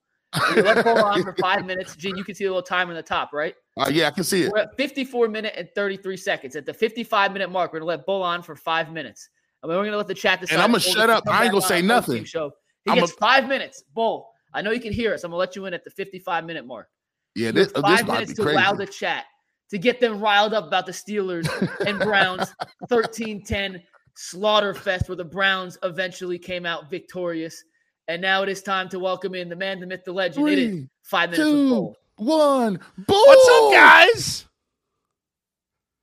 Let Bull on for five minutes. Gene, you can see the little timer on the top, right? Uh, yeah, I can see it. We're at 54 minute and 33 seconds. At the 55 minute mark, we're gonna let Bull on for five minutes. And then we're gonna let the chat decide. And I'ma shut up. I ain't gonna say nothing. Show. He I'ma- gets five minutes. Bull. I know you can hear us. I'm gonna let you in at the 55 minute mark. Yeah, this, uh, this five might minutes be to crazy. wow the chat to get them riled up about the Steelers and Browns 13-10 slaughter fest where the Browns eventually came out victorious. And now it is time to welcome in the man, the myth, the legend. it is five minutes of Two, one, boom! What's up, guys?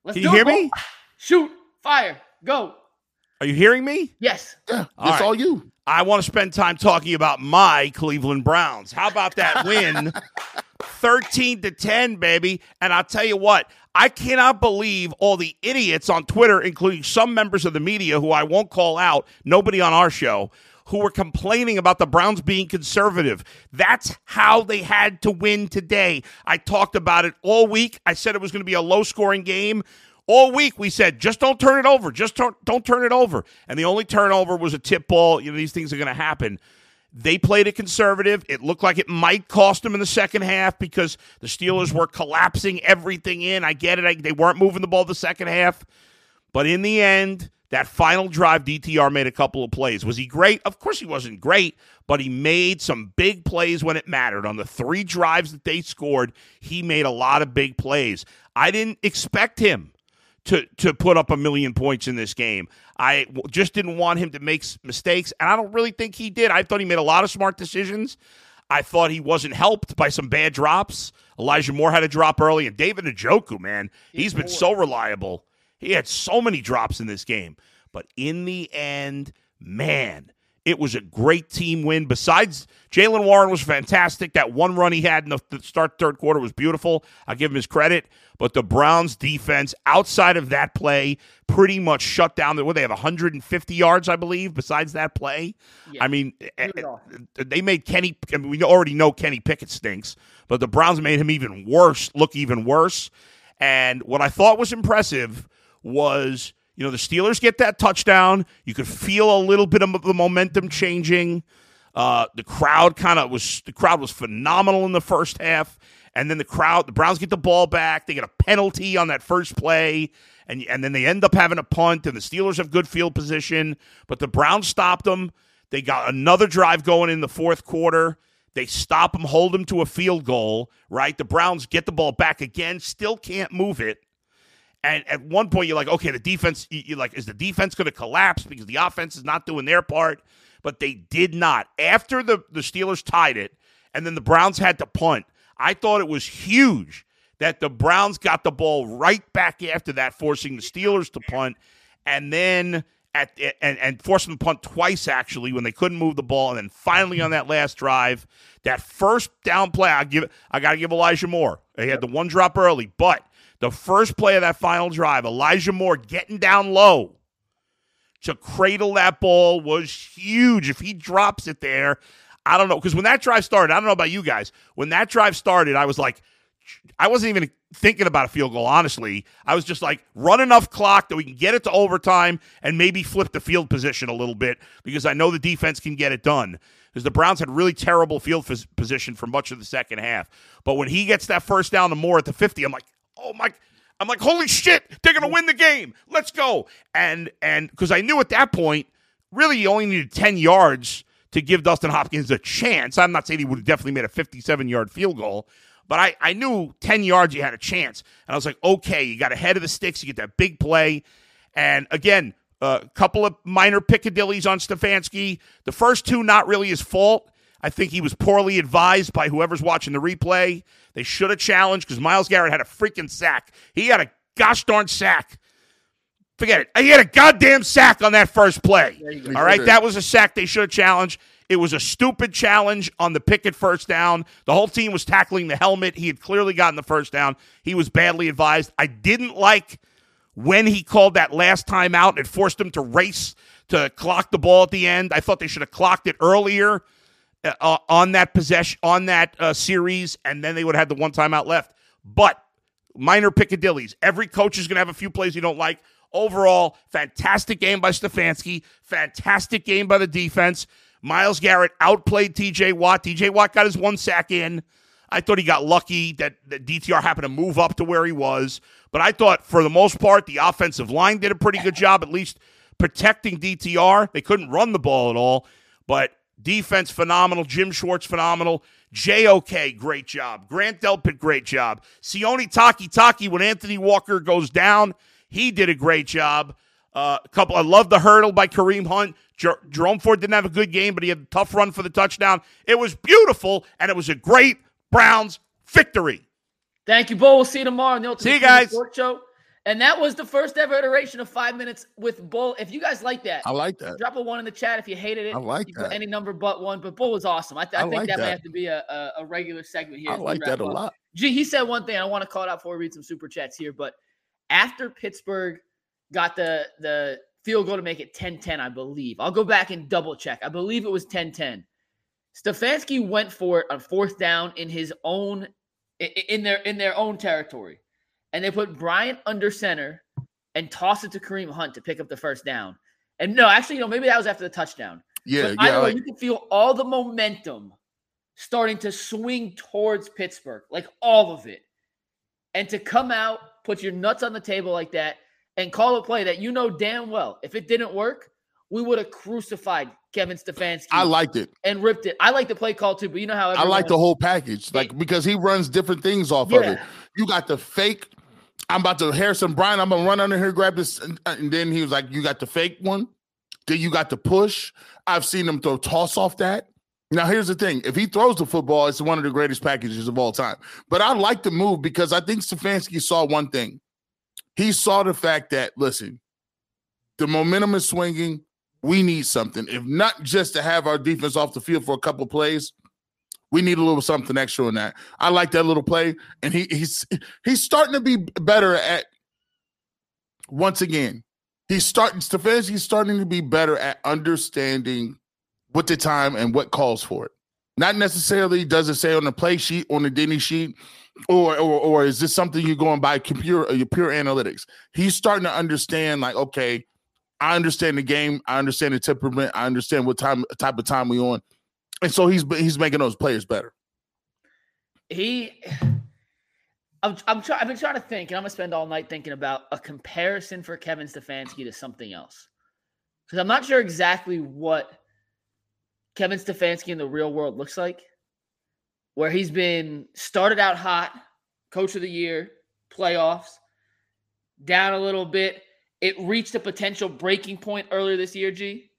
Let's Can you hear it, me? Oh, shoot, fire, go. Are you hearing me? Yes. Yeah, All it's right. all you. I want to spend time talking about my Cleveland Browns. How about that win? 13 to 10, baby. And I'll tell you what, I cannot believe all the idiots on Twitter, including some members of the media who I won't call out, nobody on our show, who were complaining about the Browns being conservative. That's how they had to win today. I talked about it all week. I said it was going to be a low scoring game. All week we said, just don't turn it over. Just don't, don't turn it over. And the only turnover was a tip ball. You know, these things are going to happen. They played it conservative. It looked like it might cost them in the second half because the Steelers were collapsing everything in. I get it. I, they weren't moving the ball the second half. But in the end, that final drive, DTR made a couple of plays. Was he great? Of course he wasn't great, but he made some big plays when it mattered. On the three drives that they scored, he made a lot of big plays. I didn't expect him to to put up a million points in this game. I just didn't want him to make mistakes, and I don't really think he did. I thought he made a lot of smart decisions. I thought he wasn't helped by some bad drops. Elijah Moore had a drop early, and David Njoku, man, he's been so reliable. He had so many drops in this game, but in the end, man, it was a great team win. Besides, Jaylen Warren was fantastic. That one run he had in the, the start third quarter was beautiful. I give him his credit. But the Browns defense, outside of that play, pretty much shut down. The, what they have 150 yards, I believe. Besides that play, Yeah. I mean, eh, eh, they made Kenny. I mean, we already know Kenny Pickett stinks, but the Browns made him even worse, look even worse. And what I thought was impressive was, you know, the Steelers get that touchdown. You could feel a little bit of the momentum changing. Uh, the crowd kind of was the crowd was phenomenal in the first half, and then the crowd, the Browns get the ball back. They get a penalty on that first play, and and then they end up having a punt, and the Steelers have good field position, but the Browns stopped them. They got another drive going in the fourth quarter. They stop them, hold them to a field goal. Right, the Browns get the ball back again, still can't move it. And at one point, you're like, okay, the defense, you- you're like, is the defense going to collapse because the offense is not doing their part? But they did not. After the, the Steelers tied it, and then the Browns had to punt, I thought it was huge that the Browns got the ball right back after that, forcing the Steelers to punt, and then at and, and forcing to punt twice actually when they couldn't move the ball, and then finally on that last drive, that first down play, I give I got to give Elijah Moore. He had the one drop early, but the first play of that final drive, Elijah Moore getting down low to cradle that ball was huge. If he drops it there, I don't know. Because when that drive started, I don't know about you guys. When that drive started, I was like, I wasn't even thinking about a field goal, honestly. I was just like, run enough clock that we can get it to overtime and maybe flip the field position a little bit because I know the defense can get it done. Because the Browns had really terrible field position for much of the second half. But when he gets that first down to Moore at the 50, I'm like, oh my. I'm like, holy shit, they're gonna win the game. Let's go. And and because I knew at that point, really you only needed 10 yards to give Dustin Hopkins a chance. I'm not saying he would have definitely made a 57 yard field goal, but I, I knew 10 yards you had a chance. And I was like, okay, you got ahead of the sticks, you get that big play. And again, A couple of minor Piccadillys on Stefanski. The first two, not really his fault. I think he was poorly advised by whoever's watching the replay. They should have challenged because Myles Garrett had a freaking sack. He had a gosh darn sack. Forget it. He had a goddamn sack on that first play. All right, that was a sack they should have challenged. It was a stupid challenge on the Pickett first down. The whole team was tackling the helmet. He had clearly gotten the first down. He was badly advised. I didn't like when he called that last time out. It forced him to race to clock the ball at the end. I thought they should have clocked it earlier uh, on that possession on that uh, series, and then they would have had the one timeout left. But minor Piccadillys. Every coach is going to have a few plays you don't like. Overall, fantastic game by Stefanski. Fantastic game by the defense. Myles Garrett outplayed TJ Watt. TJ Watt got his one sack in. I thought he got lucky that, that DTR happened to move up to where he was. But I thought, for the most part, the offensive line did a pretty good job, at least protecting DTR. They couldn't run the ball at all. But defense, phenomenal. Jim Schwartz, phenomenal. JOK, great job. Grant Delpit, great job. Sione Takitaki, when Anthony Walker goes down, he did a great job. Uh, a couple. I love the hurdle by Kareem Hunt. Jer- Jerome Ford didn't have a good game, but he had a tough run for the touchdown. It was beautiful, and it was a great Browns victory. Thank you, Bo. We'll see you tomorrow on the Ultimate See you guys. Sports Show. And that was the first ever iteration of five minutes with Bull. If you guys like that, I like that. drop a one in the chat if you hated it. I like you that. Any number but one. But Bull was awesome. I, th- I, I think like that, might that. have to be a, a, a regular segment here. I like that a up. lot. Gee, he said one thing. I want to call it out before we read some super chats here. But after Pittsburgh got the the field goal to make it 10-10, I believe. I'll go back and double check. I believe it was 10-10. Stefanski went for it on fourth down in his own in their in their own territory. And they put Bryant under center and tossed it to Kareem Hunt to pick up the first down. And no, actually, you know, maybe that was after the touchdown. Yeah, But yeah. way, Like, you can feel all the momentum starting to swing towards Pittsburgh, like all of it. And to come out, put your nuts on the table like that, and call a play that you know damn well, if it didn't work, we would have crucified Kevin Stefanski I liked it. and ripped it. I like the play call too, but you know how I like the whole package, like because he runs different things off of it. You got the fake. I'm about to Harrison Bryant. I'm gonna run under here, grab this, and, and then he was like, "You got the fake one. Then you got the push. I've seen him throw toss off that. Now here's the thing: if he throws the football, it's one of the greatest packages of all time. But I like the move because I think Stefanski saw one thing. He saw the fact that listen, the momentum is swinging. We need something, if not just to have our defense off the field for a couple plays. We need a little something extra in that. I like that little play, and he he's he's starting to be better at. Once again, he's starting. Stefanski's starting to be better at understanding what the time and what calls for it. Not necessarily does it say on the play sheet on the Denny sheet, or or or is this something you're going by computer uh, your pure analytics? He's starting to understand. Like, okay, I understand the game. I understand the temperament. I understand what time type of time we on, and so he's he's making those players better. he I'm I'm trying I've been trying to think, and I'm gonna spend all night thinking about a comparison for Kevin Stefanski to something else. Because I'm not sure exactly what Kevin Stefanski in the real world looks like. Where he's been started out hot, coach of the year, playoffs, down a little bit. It reached a potential breaking point earlier this year, G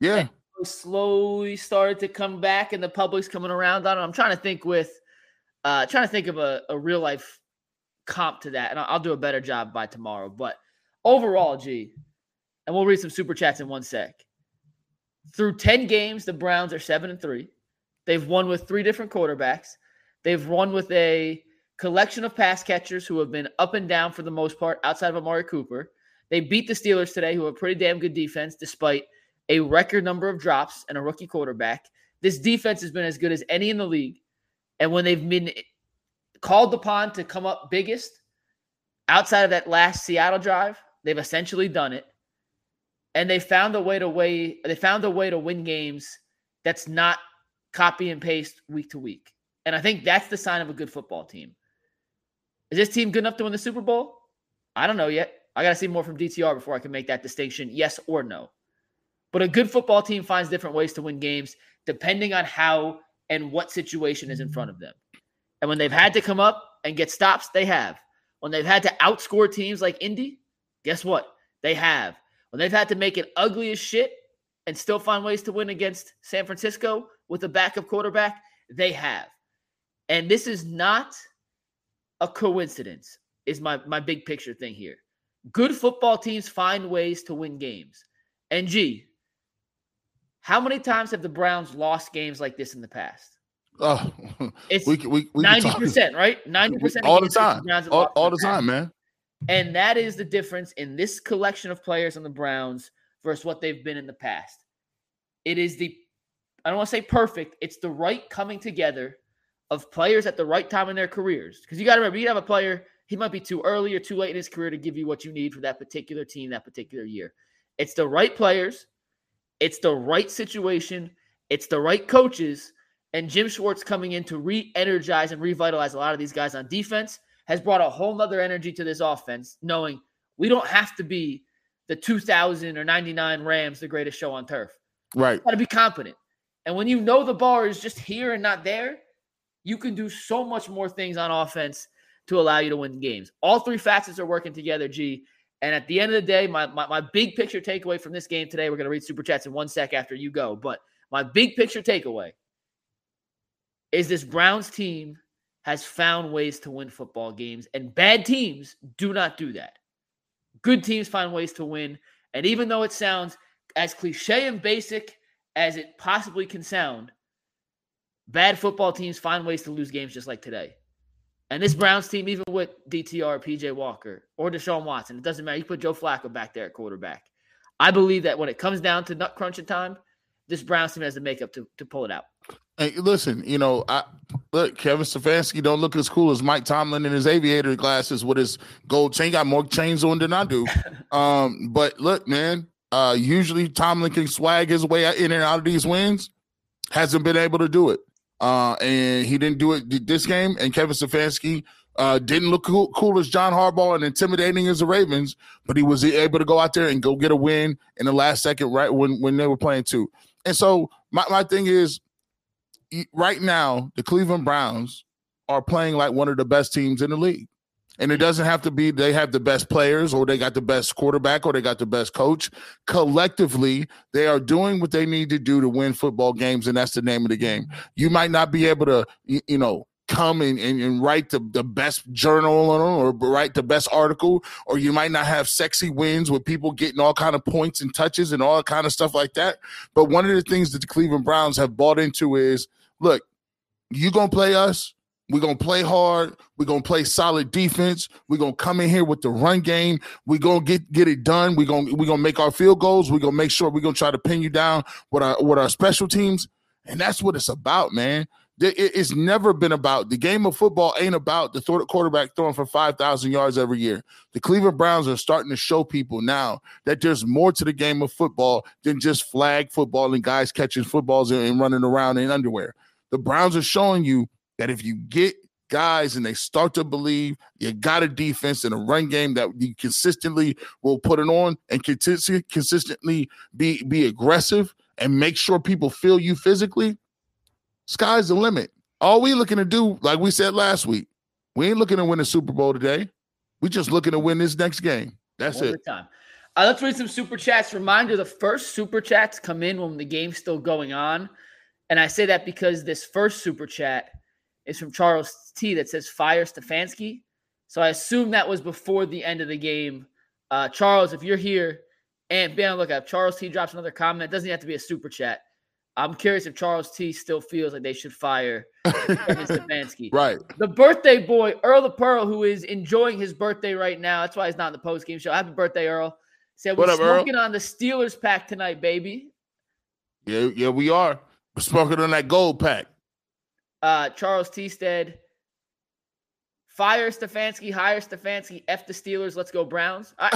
Yeah, slowly started to come back and the public's coming around on it. I'm trying to think with uh trying to think of a, a real life comp to that. And I'll, I'll do a better job by tomorrow. But overall, G, and we'll read some super chats in one sec. Through 10 games, the Browns are seven and three. They've won with three different quarterbacks. They've won with a collection of pass catchers who have been up and down for the most part outside of Amari Cooper. They beat the Steelers today, who have a pretty damn good defense, despite a record number of drops and a rookie quarterback. This defense has been as good as any in the league. And when they've been called upon to come up biggest outside of that last Seattle drive, they've essentially done it. And they found a way to way they found a way to win games that's not copy and paste week to week. And I think that's the sign of a good football team. Is this team good enough to win the Super Bowl? I don't know yet. I got to see more from DTR before I can make that distinction, yes or no. But a good football team finds different ways to win games depending on how and what situation is in front of them. And when they've had to come up and get stops, they have. When they've had to outscore teams like Indy, guess what? They have. when they've had to make it ugly as shit and still find ways to win against San Francisco with a backup quarterback, they have. And this is not a coincidence, is my, my big picture thing here. Good football teams find ways to win games. And gee, how many times have the Browns lost games like this in the past? Oh, It's we, we, we can Ninety talk- percent, right? Ninety percent all the time, all, all the time, man. And that is the difference in this collection of players on the Browns versus what they've been in the past. It is the, I don't want to say perfect, it's the right coming together of players at the right time in their careers. Because you got to remember, you have a player, he might be too early or too late in his career to give you what you need for that particular team, that particular year. It's the right players, it's the right situation, it's the right coaches. And Jim Schwartz coming in to re energize and revitalize a lot of these guys on defense has brought a whole nother energy to this offense, knowing we don't have to be the 2000 or 99 Rams, the greatest show on turf. Right. Got to be confident. And when you know the bar is just here and not there, you can do so much more things on offense to allow you to win games. All three facets are working together, G. And at the end of the day, my, my, my big picture takeaway from this game today, we're going to read super chats in one sec after you go. But my big picture takeaway is this Browns team has found ways to win football games, and bad teams do not do that. Good teams find ways to win. And even though it sounds as cliche and basic as it possibly can sound, bad football teams find ways to lose games just like today. And this Browns team, even with DTR, PJ Walker, or Deshaun Watson, it doesn't matter. You put Joe Flacco back there at quarterback. I believe that when it comes down to nut crunching time, this Browns team has the makeup to, to pull it out. Hey, listen, you know, I look, Kevin Stefanski don't look as cool as Mike Tomlin in his aviator glasses with his gold chain. Got more chains on than I do. um, but look, man, uh, usually Tomlin can swag his way in and out of these wins. Hasn't been able to do it. Uh, and he didn't do it this game. And Kevin Stefanski uh, didn't look cool, cool as John Harbaugh and intimidating as the Ravens, but he was able to go out there and go get a win in the last second, right when when they were playing too. And so my, my thing is, right now, the Cleveland Browns are playing like one of the best teams in the league. And it doesn't have to be they have the best players or they got the best quarterback or they got the best coach. Collectively, they are doing what they need to do to win football games, and that's the name of the game. You might not be able to, you, know, come and, and, and, write the, the best journal or write the best article, or you might not have sexy wins with people getting all kind of points and touches and all kind of stuff like that. But one of the things that the Cleveland Browns have bought into is look, you gonna play us. We're gonna play hard. We're gonna play solid defense. We're gonna come in here with the run game. We're gonna get get it done. We're gonna we're gonna make our field goals. We're gonna make sure we're gonna try to pin you down with our with our special teams. And that's what it's about, man. It's never been about the game of football. Ain't about the quarterback throwing for five thousand yards every year. The Cleveland Browns are starting to show people now that there's more to the game of football than just flag football and guys catching footballs and running around in underwear. The Browns are showing you that if you get guys and they start to believe you got a defense and a run game that you consistently will put it on and consistently be be aggressive and make sure people feel you physically sky's the limit. All we looking to do like we said last week we ain't looking to win a super bowl today. We just looking to win this next game. That's One it. time. Uh, let's read some super chats. Reminder: the first super chats come in when the game's still going on, and I say that because this first super chat is from Charles T that says fire Stefanski. So I assume that was before the end of the game. Uh, Charles, if you're here and be on the lookout, Charles T drops another comment. It doesn't have to be a super chat. I'm curious if Charles T still feels like they should fire Stefanski. right The birthday boy, Earl of Pearl, who is enjoying his birthday right now. That's why he's not in the post game show. Happy birthday, Earl. Said we're up, Earl? smoking on the Steelers pack tonight, baby. yeah yeah we are we're smoking on that gold pack Uh, Charles T said, fire Stefanski, hire Stefanski, F the Steelers, let's go Browns. Right,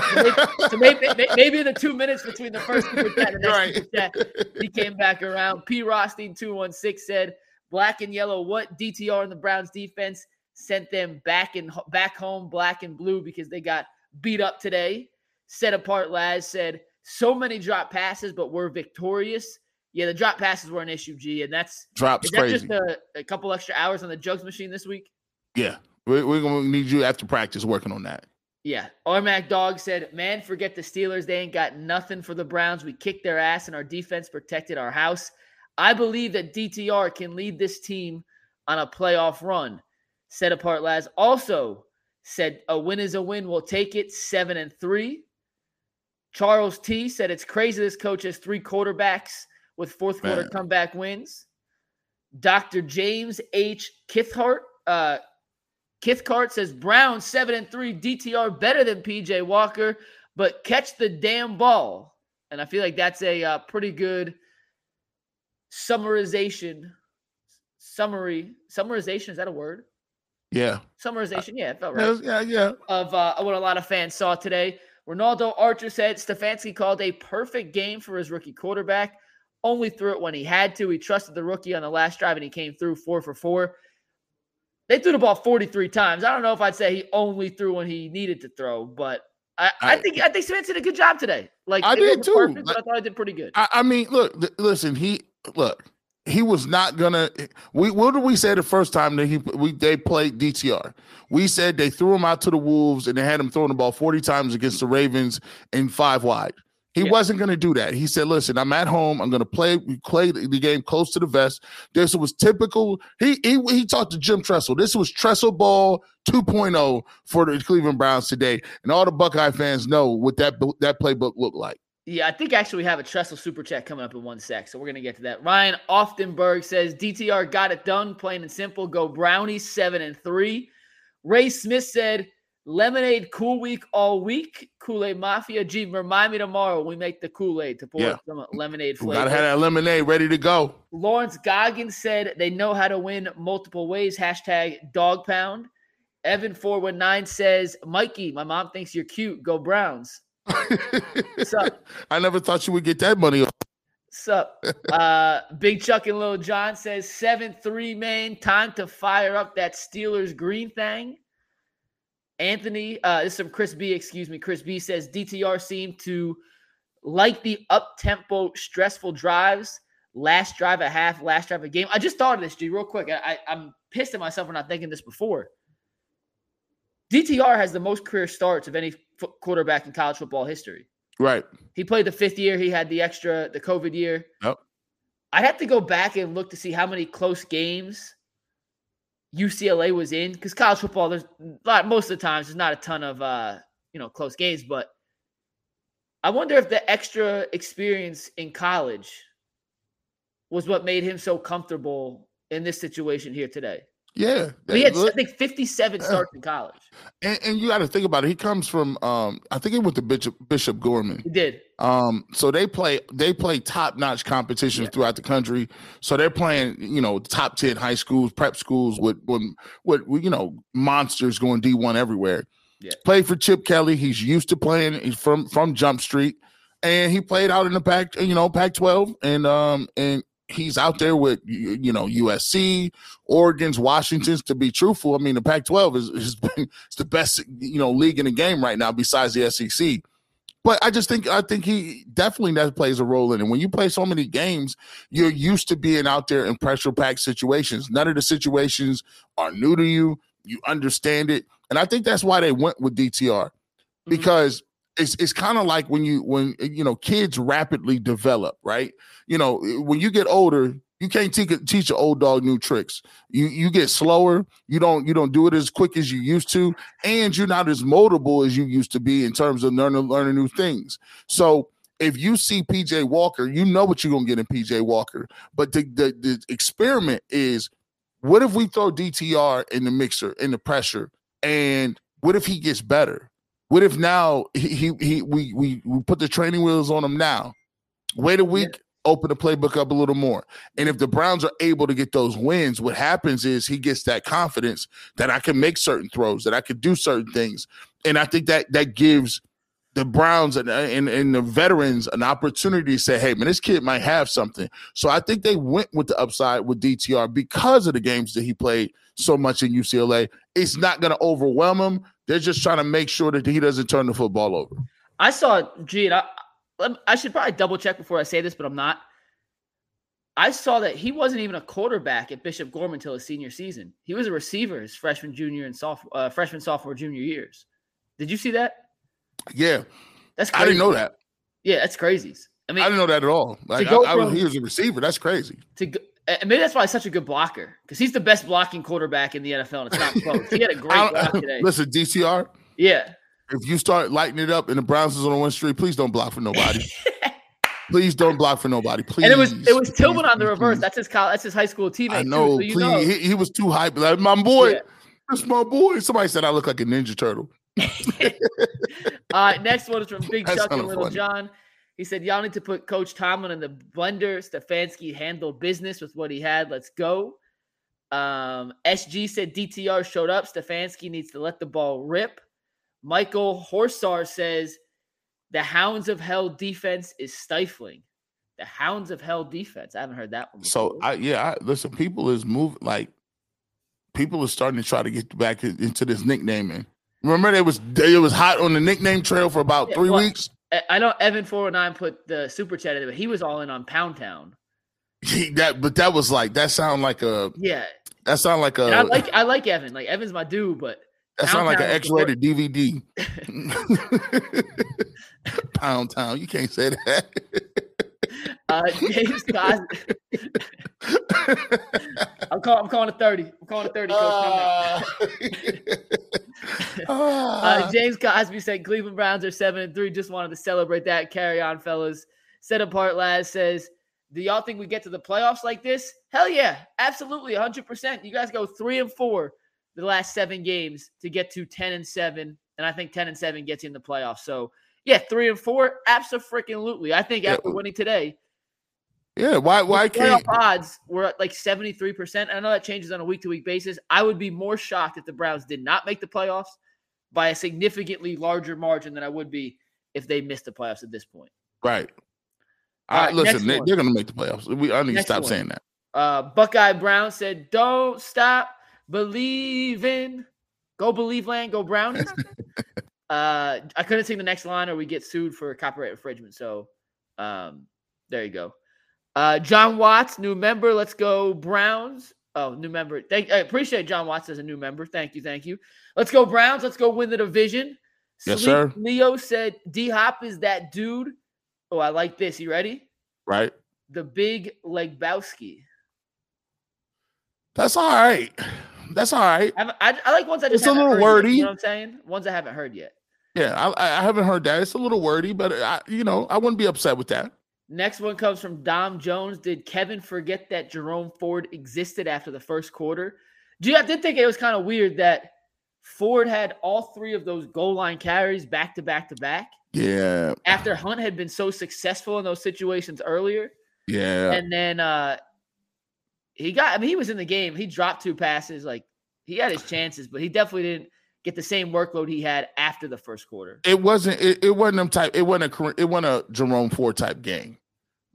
so maybe, so maybe, maybe in the two minutes between the first super chat and the next Right. super chat, he came back around. P. Rothstein 216 said, black and yellow, what DTR in the Browns defense sent them back and back home, black and blue, because they got beat up today. Set apart Laz said, so many drop passes, but we're victorious. Yeah, the drop passes were an issue, G, and that's drops that crazy just a, a couple extra hours on the jugs machine this week? yeah we, we're gonna need you after practice working on that Yeah. Armac Dog said, Man, forget the Steelers. They ain't got nothing for the Browns. We kicked their ass and our defense protected our house. I believe that DTR can lead this team on a playoff run. Set apart Laz also said a win is a win. We'll take it. Seven and three. Charles T said it's crazy this coach has three quarterbacks with fourth quarter Man. comeback wins. Dr. James H. Kithart, uh, Kithcart says Brown seven and three, DTR better than PJ Walker, but catch the damn ball. And I feel like that's a uh, pretty good summarization. Summary, summarization is that a word? Yeah. Summarization, yeah, it felt right Yeah, yeah, yeah. of uh, what a lot of fans saw today. Ronaldo Archer said Stefanski called a perfect game for his rookie quarterback. Only threw it when he had to. He trusted the rookie on the last drive and he came through four for four. They threw the ball 43 times. I don't know if I'd say he only threw when he needed to throw, but I, I, I- think I think Stefanski did a good job today. Like I did too. perfect, Like- I thought I did pretty good. I, I mean, look, th- listen. He look. He was not gonna. We what did we say the first time that he we they played DTR? We said they threw him out to the Wolves and they had him throwing the ball forty times against the Ravens in five wide. He Yeah. wasn't going to do that. He said, "Listen, I'm at home. I'm going to play play the game close to the vest." This was typical. He he he talked to Jim Tressel. This was Tressel ball 2.0 for the Cleveland Browns today, and all the Buckeye fans know what that that playbook looked like. Yeah, I think actually we have a Tressel super chat coming up in one sec, so we're gonna get to that. Ryan Oftenberg says DTR got it done, plain and simple. Go Brownies seven and three. Ray Smith said lemonade cool week all week. Kool Aid Mafia. G, remind me tomorrow we make the Kool Aid to pour Yeah. some lemonade We gotta have that lemonade ready to go. Lawrence Goggins said they know how to win multiple ways. Hashtag dog pound. Evan four one nine says Mikey, my mom thinks you're cute. Go Browns. up? I never thought you would get that money. Sup? Uh, Big Chuck and Lil John says 7 3 man. Time to fire up that Steelers green thing. Anthony, uh, this is from Chris B. Excuse me. Chris B says DTR seemed to like the up tempo, stressful drives. Last drive a half, last drive a game. I just thought of this, G, real quick. I, I, I'm pissed at myself for not thinking this before. DTR has the most career starts of any fo- quarterback in college football history. Right. He played the fifth year. He had the extra, the COVID year. Yep. I'd have to go back and look to see how many close games UCLA was in because college football, there's a lot, most of the times, there's not a ton of, uh, you know, close games. But I wonder if the extra experience in college was what made him so comfortable in this situation here today. Yeah. He had, I think, 57 starts in college. and, and you got to think about it. He comes from um I think he went to Bishop Bishop Gorman. He did. Um, so they play they play top notch competitions Yeah. throughout the country. So they're playing, you know, top ten high schools, prep schools with with, with you know monsters going D one everywhere. Yeah. Played for Chip Kelly. He's used to playing. He's from from Jump Street, and he played out in the Pac, you know, Pac twelve, and um and he's out there with you know USC, Oregon's, Washington's. To be truthful, I mean the Pac twelve is has been it's the best you know league in the game right now besides the SEC. But I just think I think he definitely that plays a role in it. When you play so many games, you're used to being out there in pressure packed situations. None of the situations are new to you. You understand it, and I think that's why they went with DTR mm-hmm. because it's it's kind of like when you when you know kids rapidly develop, right? You know when you get older, you can't teach teach an old dog new tricks. You you get slower. You don't you don't do it as quick as you used to, and you're not as moldable as you used to be in terms of learning learning new things. So if you see PJ Walker, you know what you're gonna get in PJ Walker. But the the, the experiment is, what if we throw DTR in the mixer in the pressure, and what if he gets better? What if now he he, he we, we we put the training wheels on him now? Wait a week, open the playbook up a little more. And if the Browns are able to get those wins, what happens is he gets that confidence that I can make certain throws, that I can do certain things. And I think that that gives the Browns and, and, and the veterans an opportunity to say, hey, man, this kid might have something. So I think they went with the upside with DTR because of the games that he played so much in UCLA. It's not going to overwhelm him. They're just trying to make sure that he doesn't turn the football over. I saw, gee, I, I should probably double check before I say this, but I'm not. I saw that he wasn't even a quarterback at Bishop Gorman until his senior season. He was a receiver his freshman, junior, and sophomore, uh, freshman, sophomore, junior years. Did you see that? Yeah, That's crazy. I didn't know that. Yeah, that's crazy. I mean, I didn't know that at all. Like I, I was, he was a receiver. That's crazy. to go, and maybe that's why he's such a good blocker because he's the best blocking quarterback in the NFL, and it's not close. He had a great block today. Listen, DTR. Yeah, If you start lighting it up and the Browns is on win streak, please don't block for nobody. please don't block for nobody. Please. and it was it was Tillman on the reverse. please. That's his college, that's his high school teammate. I too, know. so you please, know. He, he was too hype. Like my boy, Yeah. that's my boy. Somebody said I look like a Ninja Turtle. Uh, next one is from Big Chuck and Little funny. John. He said, Y'all need to put Coach Tomlin in the blender. Stefanski handled business with what he had. Let's go. Um, SG said DTR showed up. Stefanski needs to let the ball rip. Michael Horsar says the Hounds of Hell defense is stifling. The Hounds of Hell defense. I haven't heard that one. So. I yeah, I, listen. People is moving like people are starting to try to get back into this nicknaming. Remember, it was it was hot on the nickname trail for about Yeah, three well- weeks. I- know Evan four hundred nine put the super chat in, but he was all in on Pound Town. He, that but that was like that sound like a Yeah, that sound like a and I like I like Evan. Like Evan's my dude, but that sound like an Pound Town was the X-rated DVD. Pound Town, you can't say that. Uh, James Cosby. I'm calling. I'm calling it thirty. I'm calling. Coach. Timeout. Ah. Uh, James Cosby said Cleveland Browns are seven and three. Just wanted to celebrate that. Carry on, fellas. Set apart Laz says, "Do y'all think we get to the playoffs like this? Hell yeah, absolutely, 100. percent You guys go three and four the last seven games to get to 10 and seven, and I think 10 and seven gets you in the playoffs. So yeah, three and four, absolutely. I think Yeah. after winning today, yeah, why why can't odds were at like 73%. I know that changes on a week to week basis. I would be more shocked if the Browns did not make the playoffs by a significantly larger margin than I would be if they missed the playoffs at this point. right? All I, right, listen, they, they're gonna make the playoffs. We I need to stop one. saying that. Uh, Buckeye Brown said, Don't stop believing. Go believe land, go Brownies. uh, I couldn't sing the next line or we get sued for copyright infringement. So um, there you go. Uh, John Watts, new member. Let's go Browns. Oh, new member. Thank I appreciate John Watts as a new member. Thank you, thank you. Let's go Browns. Let's go win the division. Yes, Sleep sir. Leo said D Hop is that dude. Oh, I like this. You ready? Right? The big Legbowski. That's all right. That's all right. I, I, I like ones I just It's a little heard yet, wordy. you know what I'm saying? Ones I haven't heard yet. Yeah, I, I haven't heard that. It's a little wordy, but I, you know, I wouldn't be upset with that. Next one comes from Dom Jones. Did Kevin forget that Jerome Ford existed after the first quarter? Gee, I did think it was kind of weird that Ford had all three of those goal line carries back to back to back Yeah, after Hunt had been so successful in those situations earlier. yeah. And then uh he got I mean he was in the game. He dropped two passes like he had his chances, but he definitely didn't get the same workload he had after the first quarter. it wasn't. It, it wasn't them type. It wasn't a. It wasn't a Jerome Ford type game.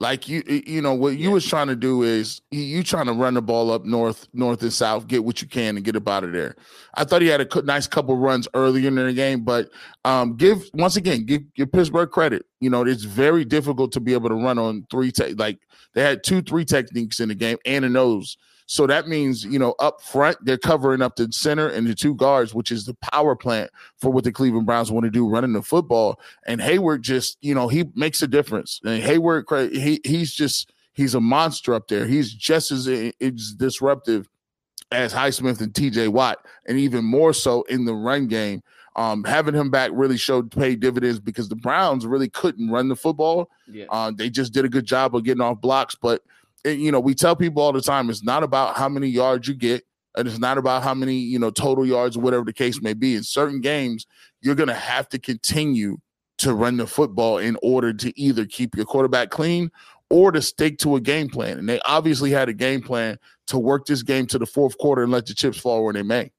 Like you, you know what you Yeah. was trying to do is you, trying to run the ball up north, north and south, get what you can and get up out of there. I thought he had a nice couple runs earlier in the game, but um, give once again give give Pittsburgh credit. You know it's very difficult to be able to run on three. Te- like they had two three techniques in the game and a nose. So that means, you know, up front, they're covering up the center and the two guards, which is the power plant for what the Cleveland Browns want to do running the football. And Heyward just, you know, he makes a difference. And Heyward, he he's just he's a monster up there. He's just as, as disruptive as Highsmith and TJ Watt, and even more so in the run game. Um, having him back really showed pay dividends because the Browns really couldn't run the football. Yeah. Uh, they just did a good job of getting off blocks. But you know, we tell people all the time it's not about how many yards you get, and it's not about how many you know total yards or whatever the case may be. In certain games, you're going to have to continue to run the football in order to either keep your quarterback clean or to stick to a game plan. And they obviously had a game plan to work this game to the fourth quarter and let the chips fall where they may.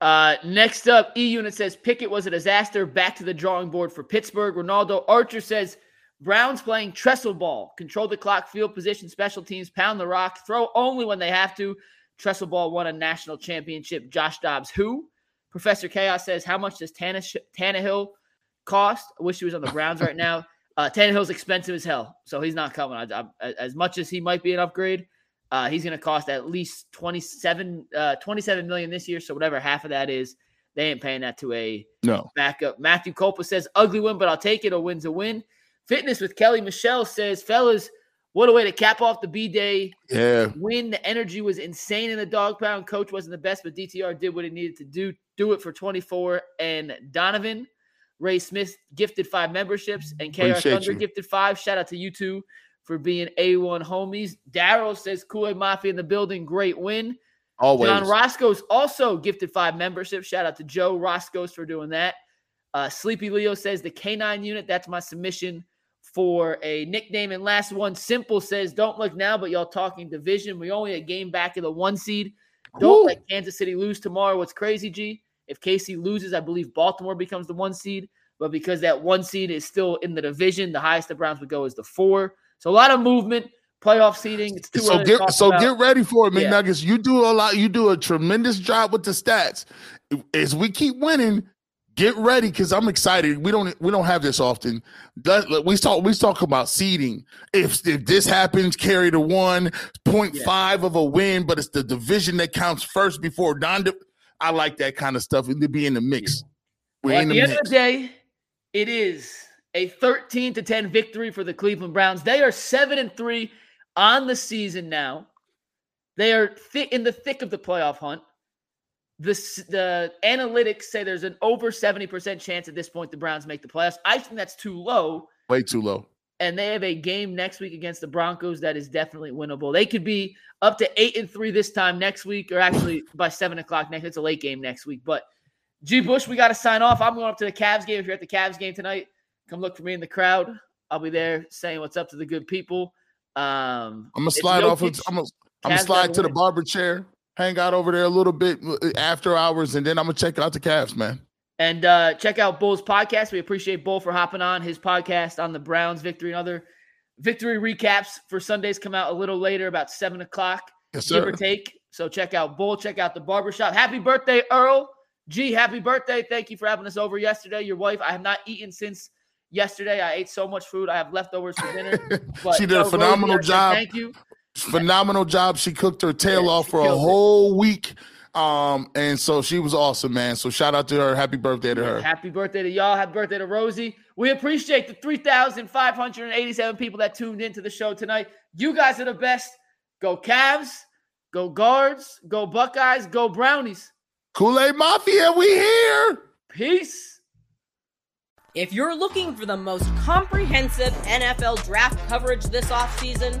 Uh, next up, E Unit says Pickett was a disaster. Back to the drawing board for Pittsburgh. Ronaldo Archer says Browns playing Tressel ball, control the clock, field position, special teams, pound the rock, throw only when they have to. Tressel ball won a national championship. Josh Dobbs, who? Professor Chaos says, How much does Tanne- Tannehill cost? I wish he was on the Browns right now. Uh, Tannehill's expensive as hell, so he's not coming. I, I, as much as he might be an upgrade, uh, he's going to cost at least 27, uh, 27 million this year. So whatever half of that is, They ain't paying that to a No. backup. Matthew Copa says, ugly win, but I'll take it. A win's a win. Fitness with Kelly Michelle says, fellas, what a way to cap off the B day Yeah. win. The energy was insane in the dog pound. Coach wasn't the best, but DTR did what he needed to do. Do it for 24. And Donovan, Ray Smith gifted five memberships, and KR Appreciate Thunder you. gifted five. Shout out to you two for being A1 homies. Daryl says Kool Aid Mafia in the building. Great win. Always. John Roscoe's also gifted five memberships. Shout out to Joe Roscoe's for doing that. Uh, Sleepy Leo says the K9 unit. That's my submission for a nickname. And last one, Simple says, don't look now, but y'all talking division. We only a game back of the one seed. Don't Woo. let Kansas City lose tomorrow. What's crazy, G? If KC loses, I believe Baltimore becomes the one seed. But because that one seed is still in the division, the highest the Browns would go is the four. So a lot of movement, playoff seeding. It's too so to get talk so about. get ready for it, Yeah. McNuggets. You do a lot. You do a tremendous job with the stats. As we keep winning, get ready because I'm excited. We don't we don't have this often. Let- We talk we talk about seeding. If if this happens, carry the one point five of a win, but it's the division that counts first before Don. I like that kind of stuff. And to be in the mix. We're Well, in at the, the end of the day, it is a 13 to 10 victory for the Cleveland Browns. They are 7 and 3 on the season now. They are thick in the thick of the playoff hunt. The, the analytics say there's an over 70% chance at this point the Browns make the playoffs. I think that's too low. Way too low. And they have a game next week against the Broncos that is definitely winnable. They could be up to eight and three this time next week, or actually by seven o'clock next. It's a late game next week. But G. Bush, we got to sign off. I'm going up to the Cavs game. If you're at the Cavs game tonight, come look for me in the crowd. I'll be there saying what's up to the good people. Um, I'm gonna slide off. Jokic. Of, I'm gonna, I'm gonna slide to the barber chair, hang out over there a little bit uh, after hours, and then I'm gonna check out the Cavs, man. And uh, check out Bull's podcast. We appreciate Bull for hopping on his podcast on the Browns victory and other victory recaps for Sundays come out a little later, about seven o'clock, Yes, give or take. So check out Bull, check out the barbershop. Happy birthday, Earl. G, happy birthday. Thank you for having us over yesterday. Your wife, I have not eaten since yesterday. I ate so much food. I have leftovers for dinner. But She did a phenomenal job. Thank you. Phenomenal job. She cooked her tail Yeah, off for a killed it. whole week. Um, and so she was awesome, man. So shout out to her. Happy birthday to her. Happy birthday to y'all. Happy birthday to Rosie. We appreciate the 3,587 people that tuned into the show tonight. You guys are the best. Go Cavs, go Guards, go Buckeyes, go Brownies. Kool-Aid Mafia, we here. Peace. If you're looking for the most comprehensive NFL draft coverage this offseason,